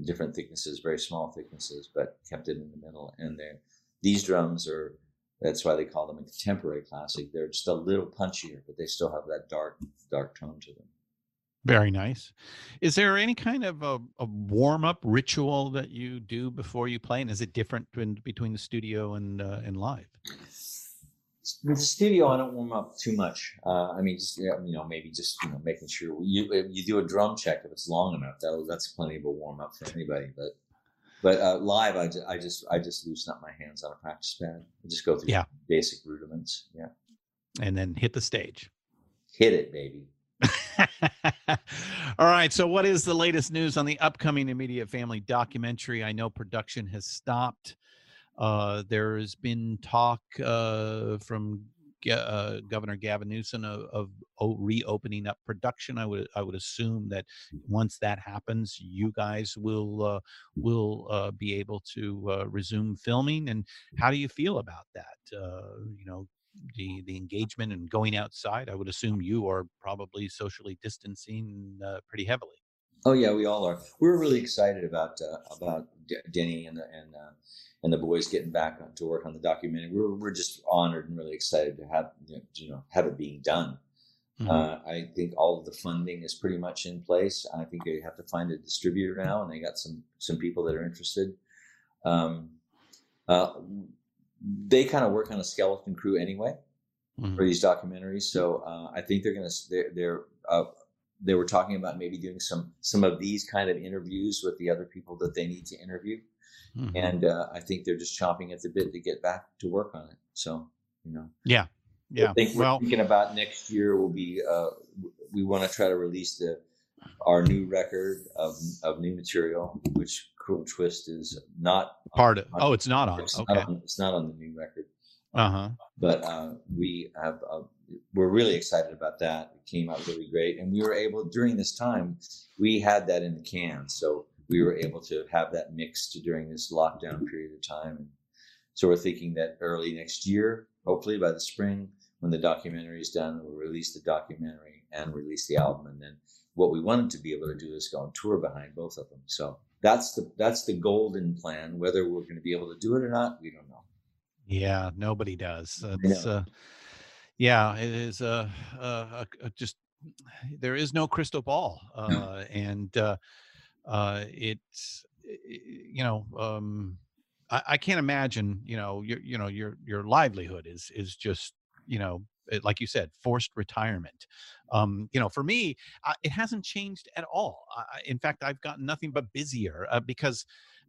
different thicknesses, very small thicknesses, but kept it in the middle. And there, these drums are that's why they call them a contemporary classic. They're just a little punchier, but they still have that dark dark tone to them. Very nice is there any kind of a, a warm-up ritual that you do before you play and is it different between, between the studio and uh, and live With the studio, I don't warm up too much. Uh, I mean, just you know, maybe just you know, making sure you you do a drum check if it's long enough. That that's plenty of a warm up for anybody. But but uh, live, I just, I just I just loosen up my hands on a practice pad. I just go through Yeah. basic rudiments. Yeah, and then hit the stage hit it, baby. All right. So, what is the latest news on the upcoming Immediate Family documentary? I know production has stopped. Uh, there has been talk uh, from uh, Governor Gavin Newsom of, of reopening up production. I would I would assume that once that happens, you guys will uh, will uh, be able to uh, resume filming. And how do you feel about that? Uh, you know, the the engagement and going outside. I would assume you are probably socially distancing uh, pretty heavily. Oh yeah, we all are. We're really excited about uh, about D- Denny and the and uh, and the boys getting back to work on the documentary. We're we're just honored and really excited to have you know have it being done. Mhm. Uh, I think all of the funding is pretty much in place. I think they have to find a distributor now, and they got some some people that are interested. Um, uh, they kind of work on a skeleton crew anyway Mhm. for these documentaries, so uh, I think they're gonna they're, they're uh, they were talking about maybe doing some some of these kind of interviews with the other people that they need to interview, Mhm. and uh, I think they're just chomping at the bit to get back to work on it. So you know. yeah, yeah. I think we're Well, thinking about next year will be uh, we want to try to release the our new record of of new material, which Cruel Twist is not part of. Oh, it's not on. it's, Okay. not on it's not on the new record, Uh huh. but uh, we have uh, we're really excited about that. It came out really great, and we were able during this time we had that in the can, so we were able to have that mixed during this lockdown period of time. And so we're thinking that early next year, hopefully by the spring, when the documentary is done, we'll release the documentary and release the album. And then what we wanted to be able to do is go on tour behind both of them. So that's the that's the golden plan. Whether we're going to be able to do it or not, we don't know. Yeah, nobody does. It's, know. uh, yeah, it is uh, uh, just there is no crystal ball, uh, and uh, uh, it's you know um, I, I can't imagine you know your you know your your livelihood is is just you know like you said forced retirement. Um, you know, for me, uh, it hasn't changed at all. In fact, I've gotten nothing but busier uh, because.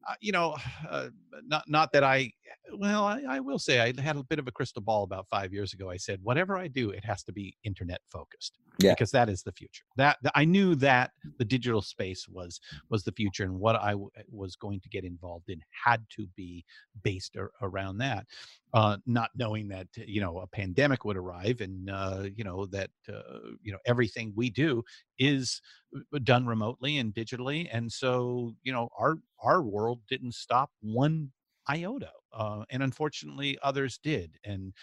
Uh, you know, uh, not not that I well, I, I will say I had a bit of a crystal ball about five years ago. I said, whatever I do, it has to be internet focused, Yeah. because that is the future. That I knew that the digital space was was the future, and what I w- was going to get involved in had to be based ar- around that. Uh, not knowing that you know a pandemic would arrive, and uh, you know that uh, you know everything we do is uh, done remotely and digitally, and so you know our our world didn't stop one iota uh, and unfortunately others did and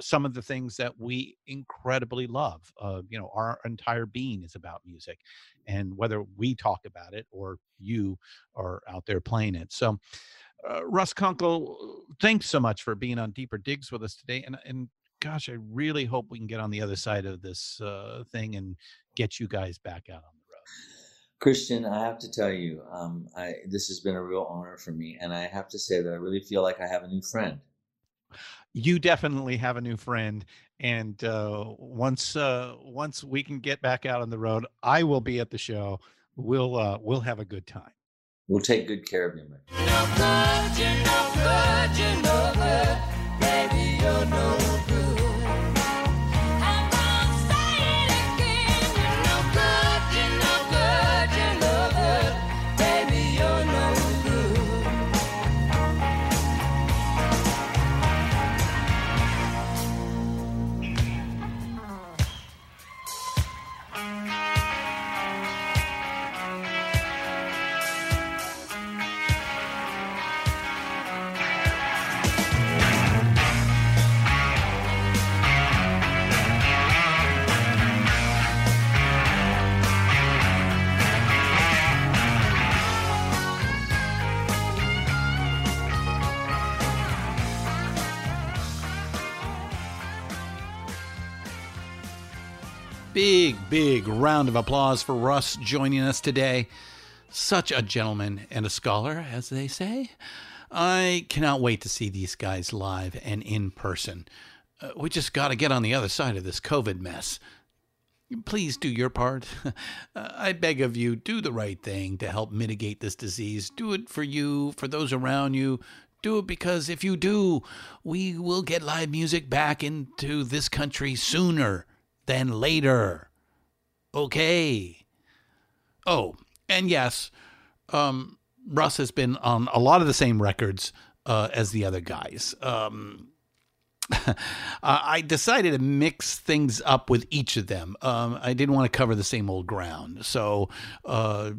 some of the things that we incredibly love uh, you know our entire being is about music and whether we talk about it or you are out there playing it. So uh, russ kunkel thanks so much for being on deeper digs with us today and and gosh i really hope we can get on the other side of this uh, thing and get you guys back out on Christian, I have to tell you, um, I, this has been a real honor for me, and I have to say that I really feel like I have a new friend. you definitely have a new friend and uh once uh once we can get back out on the road i will be at the show we'll uh we'll have a good time We'll take good care of you, man. Big, round of applause for Russ joining us today. Such a gentleman and a scholar, as they say. I cannot wait to see these guys live and in person. Uh, we just got to get on the other side of this COVID mess. Please do your part. Uh, I beg of you, do the right thing to help mitigate this disease. Do it for you, for those around you. Do it because if you do, we will get live music back into this country sooner than later. Okay. Oh, and yes, um, Russ has been on a lot of the same records uh, as the other guys. Um, I decided to mix things up with each of them. Um, I didn't want to cover the same old ground. So, uh,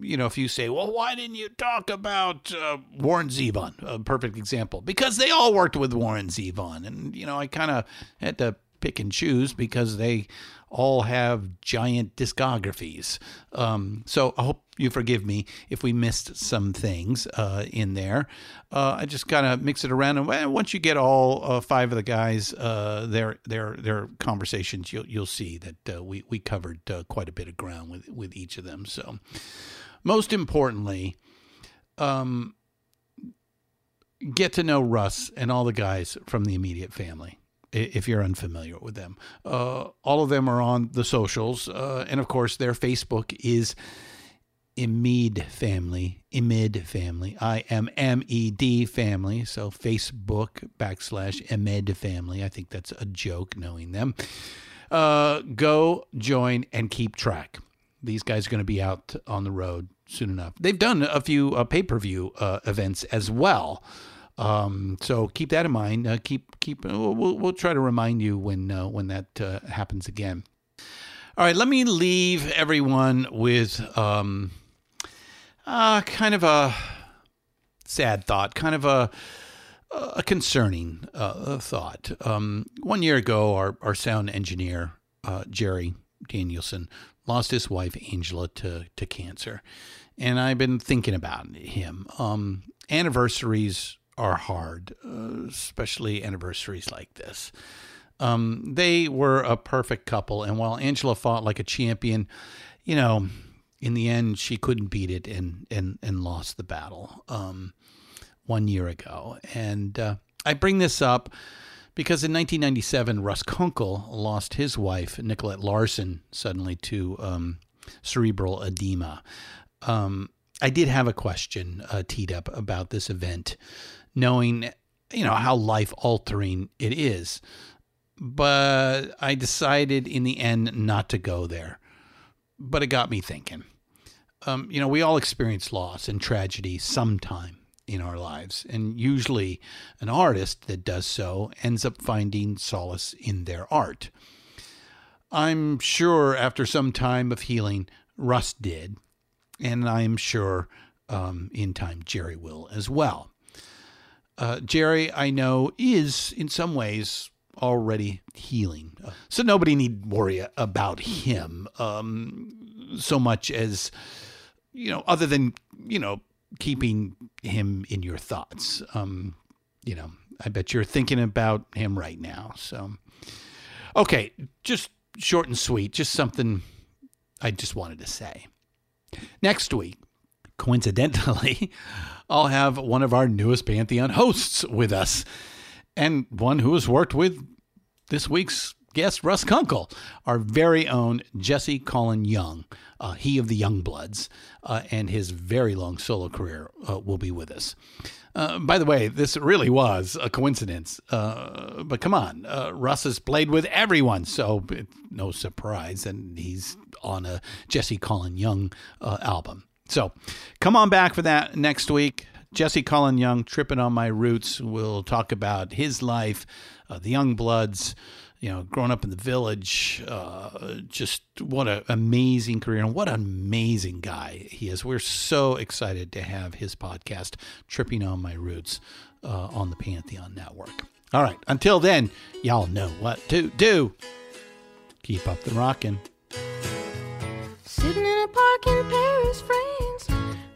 you know, if you say, well, why didn't you talk about uh, Warren Zevon? A perfect example. Because they all worked with Warren Zevon. And, you know, I kind of had to pick and choose because they all have giant discographies. Um, so I hope you forgive me if we missed some things uh, in there. Uh, I just kind of mix it around, and once you get all uh, five of the guys, uh, their their their conversations, you'll you'll see that uh, we we covered uh, quite a bit of ground with with each of them. So, most importantly, um, get to know Russ and all the guys from the immediate family if you're unfamiliar with them. Uh, all of them are on the socials. Uh, and of course, their Facebook is Immed Family, Immed Family, I M M E D Family. So Facebook backslash Immed Family. I think that's a joke knowing them. Uh, go join and keep track. These guys are going to be out on the road soon enough. They've done a few uh, pay per view uh, events as well. Um, so keep that in mind. Uh, keep keep. We'll, we'll try to remind you when uh, when that uh, happens again. All right, let me leave everyone with um, uh, kind of a sad thought, kind of a a concerning uh, thought. Um, one year ago, our our sound engineer uh, Jerry Danielson lost his wife Angela to to cancer, and I've been thinking about him. Um, anniversaries are hard, uh, especially anniversaries like this. Um, they were a perfect couple, and while Angela fought like a champion, you know, in the end she couldn't beat it and and and lost the battle um, one year ago. And uh, I bring this up because in 1997, Russ Kunkel lost his wife Nicolette Larson suddenly to um, cerebral edema. Um, I did have a question uh, teed up about this event knowing you know how life altering it is. But I decided in the end not to go there. But it got me thinking. Um, you know, we all experience loss and tragedy sometime in our lives, and usually an artist that does so ends up finding solace in their art. I'm sure after some time of healing, Russ did, and I'm sure um, in time Jerry will as well. Uh, Jerry, I know, is in some ways already healing. So nobody need worry about him um, so much as, you know, other than, you know, keeping him in your thoughts. Um, you know, I bet you're thinking about him right now. So, okay, just short and sweet, just something I just wanted to say. Next week, coincidentally, I'll have one of our newest Pantheon hosts with us, and one who has worked with this week's guest, Russ Kunkel, our very own Jesse Colin Young, uh, he of the Youngbloods, uh, and his very long solo career uh, will be with us. Uh, by the way, this really was a coincidence, uh, but come on, uh, Russ has played with everyone, so no surprise, and he's on a Jesse Colin Young album. So come on back for that next week. Jesse Colin Young, Tripping on My Roots. We'll talk about his life, uh, the Youngbloods, you know, growing up in the village. Uh, just what an amazing career and what an amazing guy he is. We're so excited to have his podcast, Tripping on My Roots, uh, on the Pantheon Network. All right. Until then, y'all know what to do. Keep up the rockin'. Sitting in a park in Paris, France,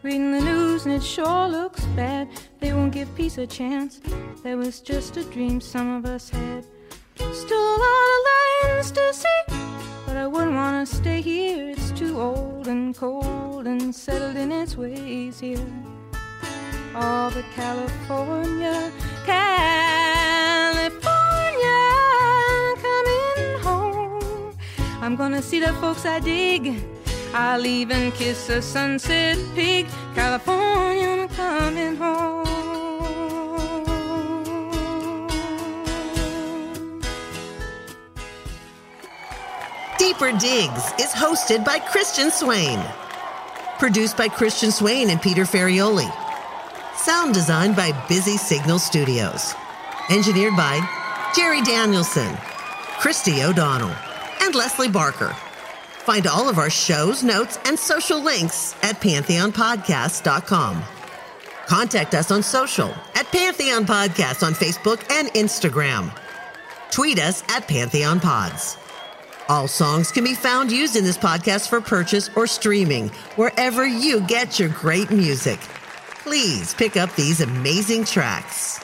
reading the news, and it sure looks bad. They won't give peace a chance. That was just a dream some of us had. Still a lot of lands to see, but I wouldn't want to stay here. It's too old and cold and settled in its ways here. All but California, California, coming home. I'm gonna see the folks I dig. I'll even kiss a sunset pig. California, I'm coming home. Deeper Digs is hosted by Christian Swain. Produced by Christian Swain and Peter Ferrioli. Sound designed by Busy Signal Studios. Engineered by Jerry Danielson, Christy O'Donnell, and Leslie Barker. Find all of our shows, notes, and social links at pantheonpodcast.com. Contact us on social at Pantheon Podcast on Facebook and Instagram. Tweet us at Pantheon Pods. All songs can be found used in this podcast for purchase or streaming wherever you get your great music. Please pick up these amazing tracks.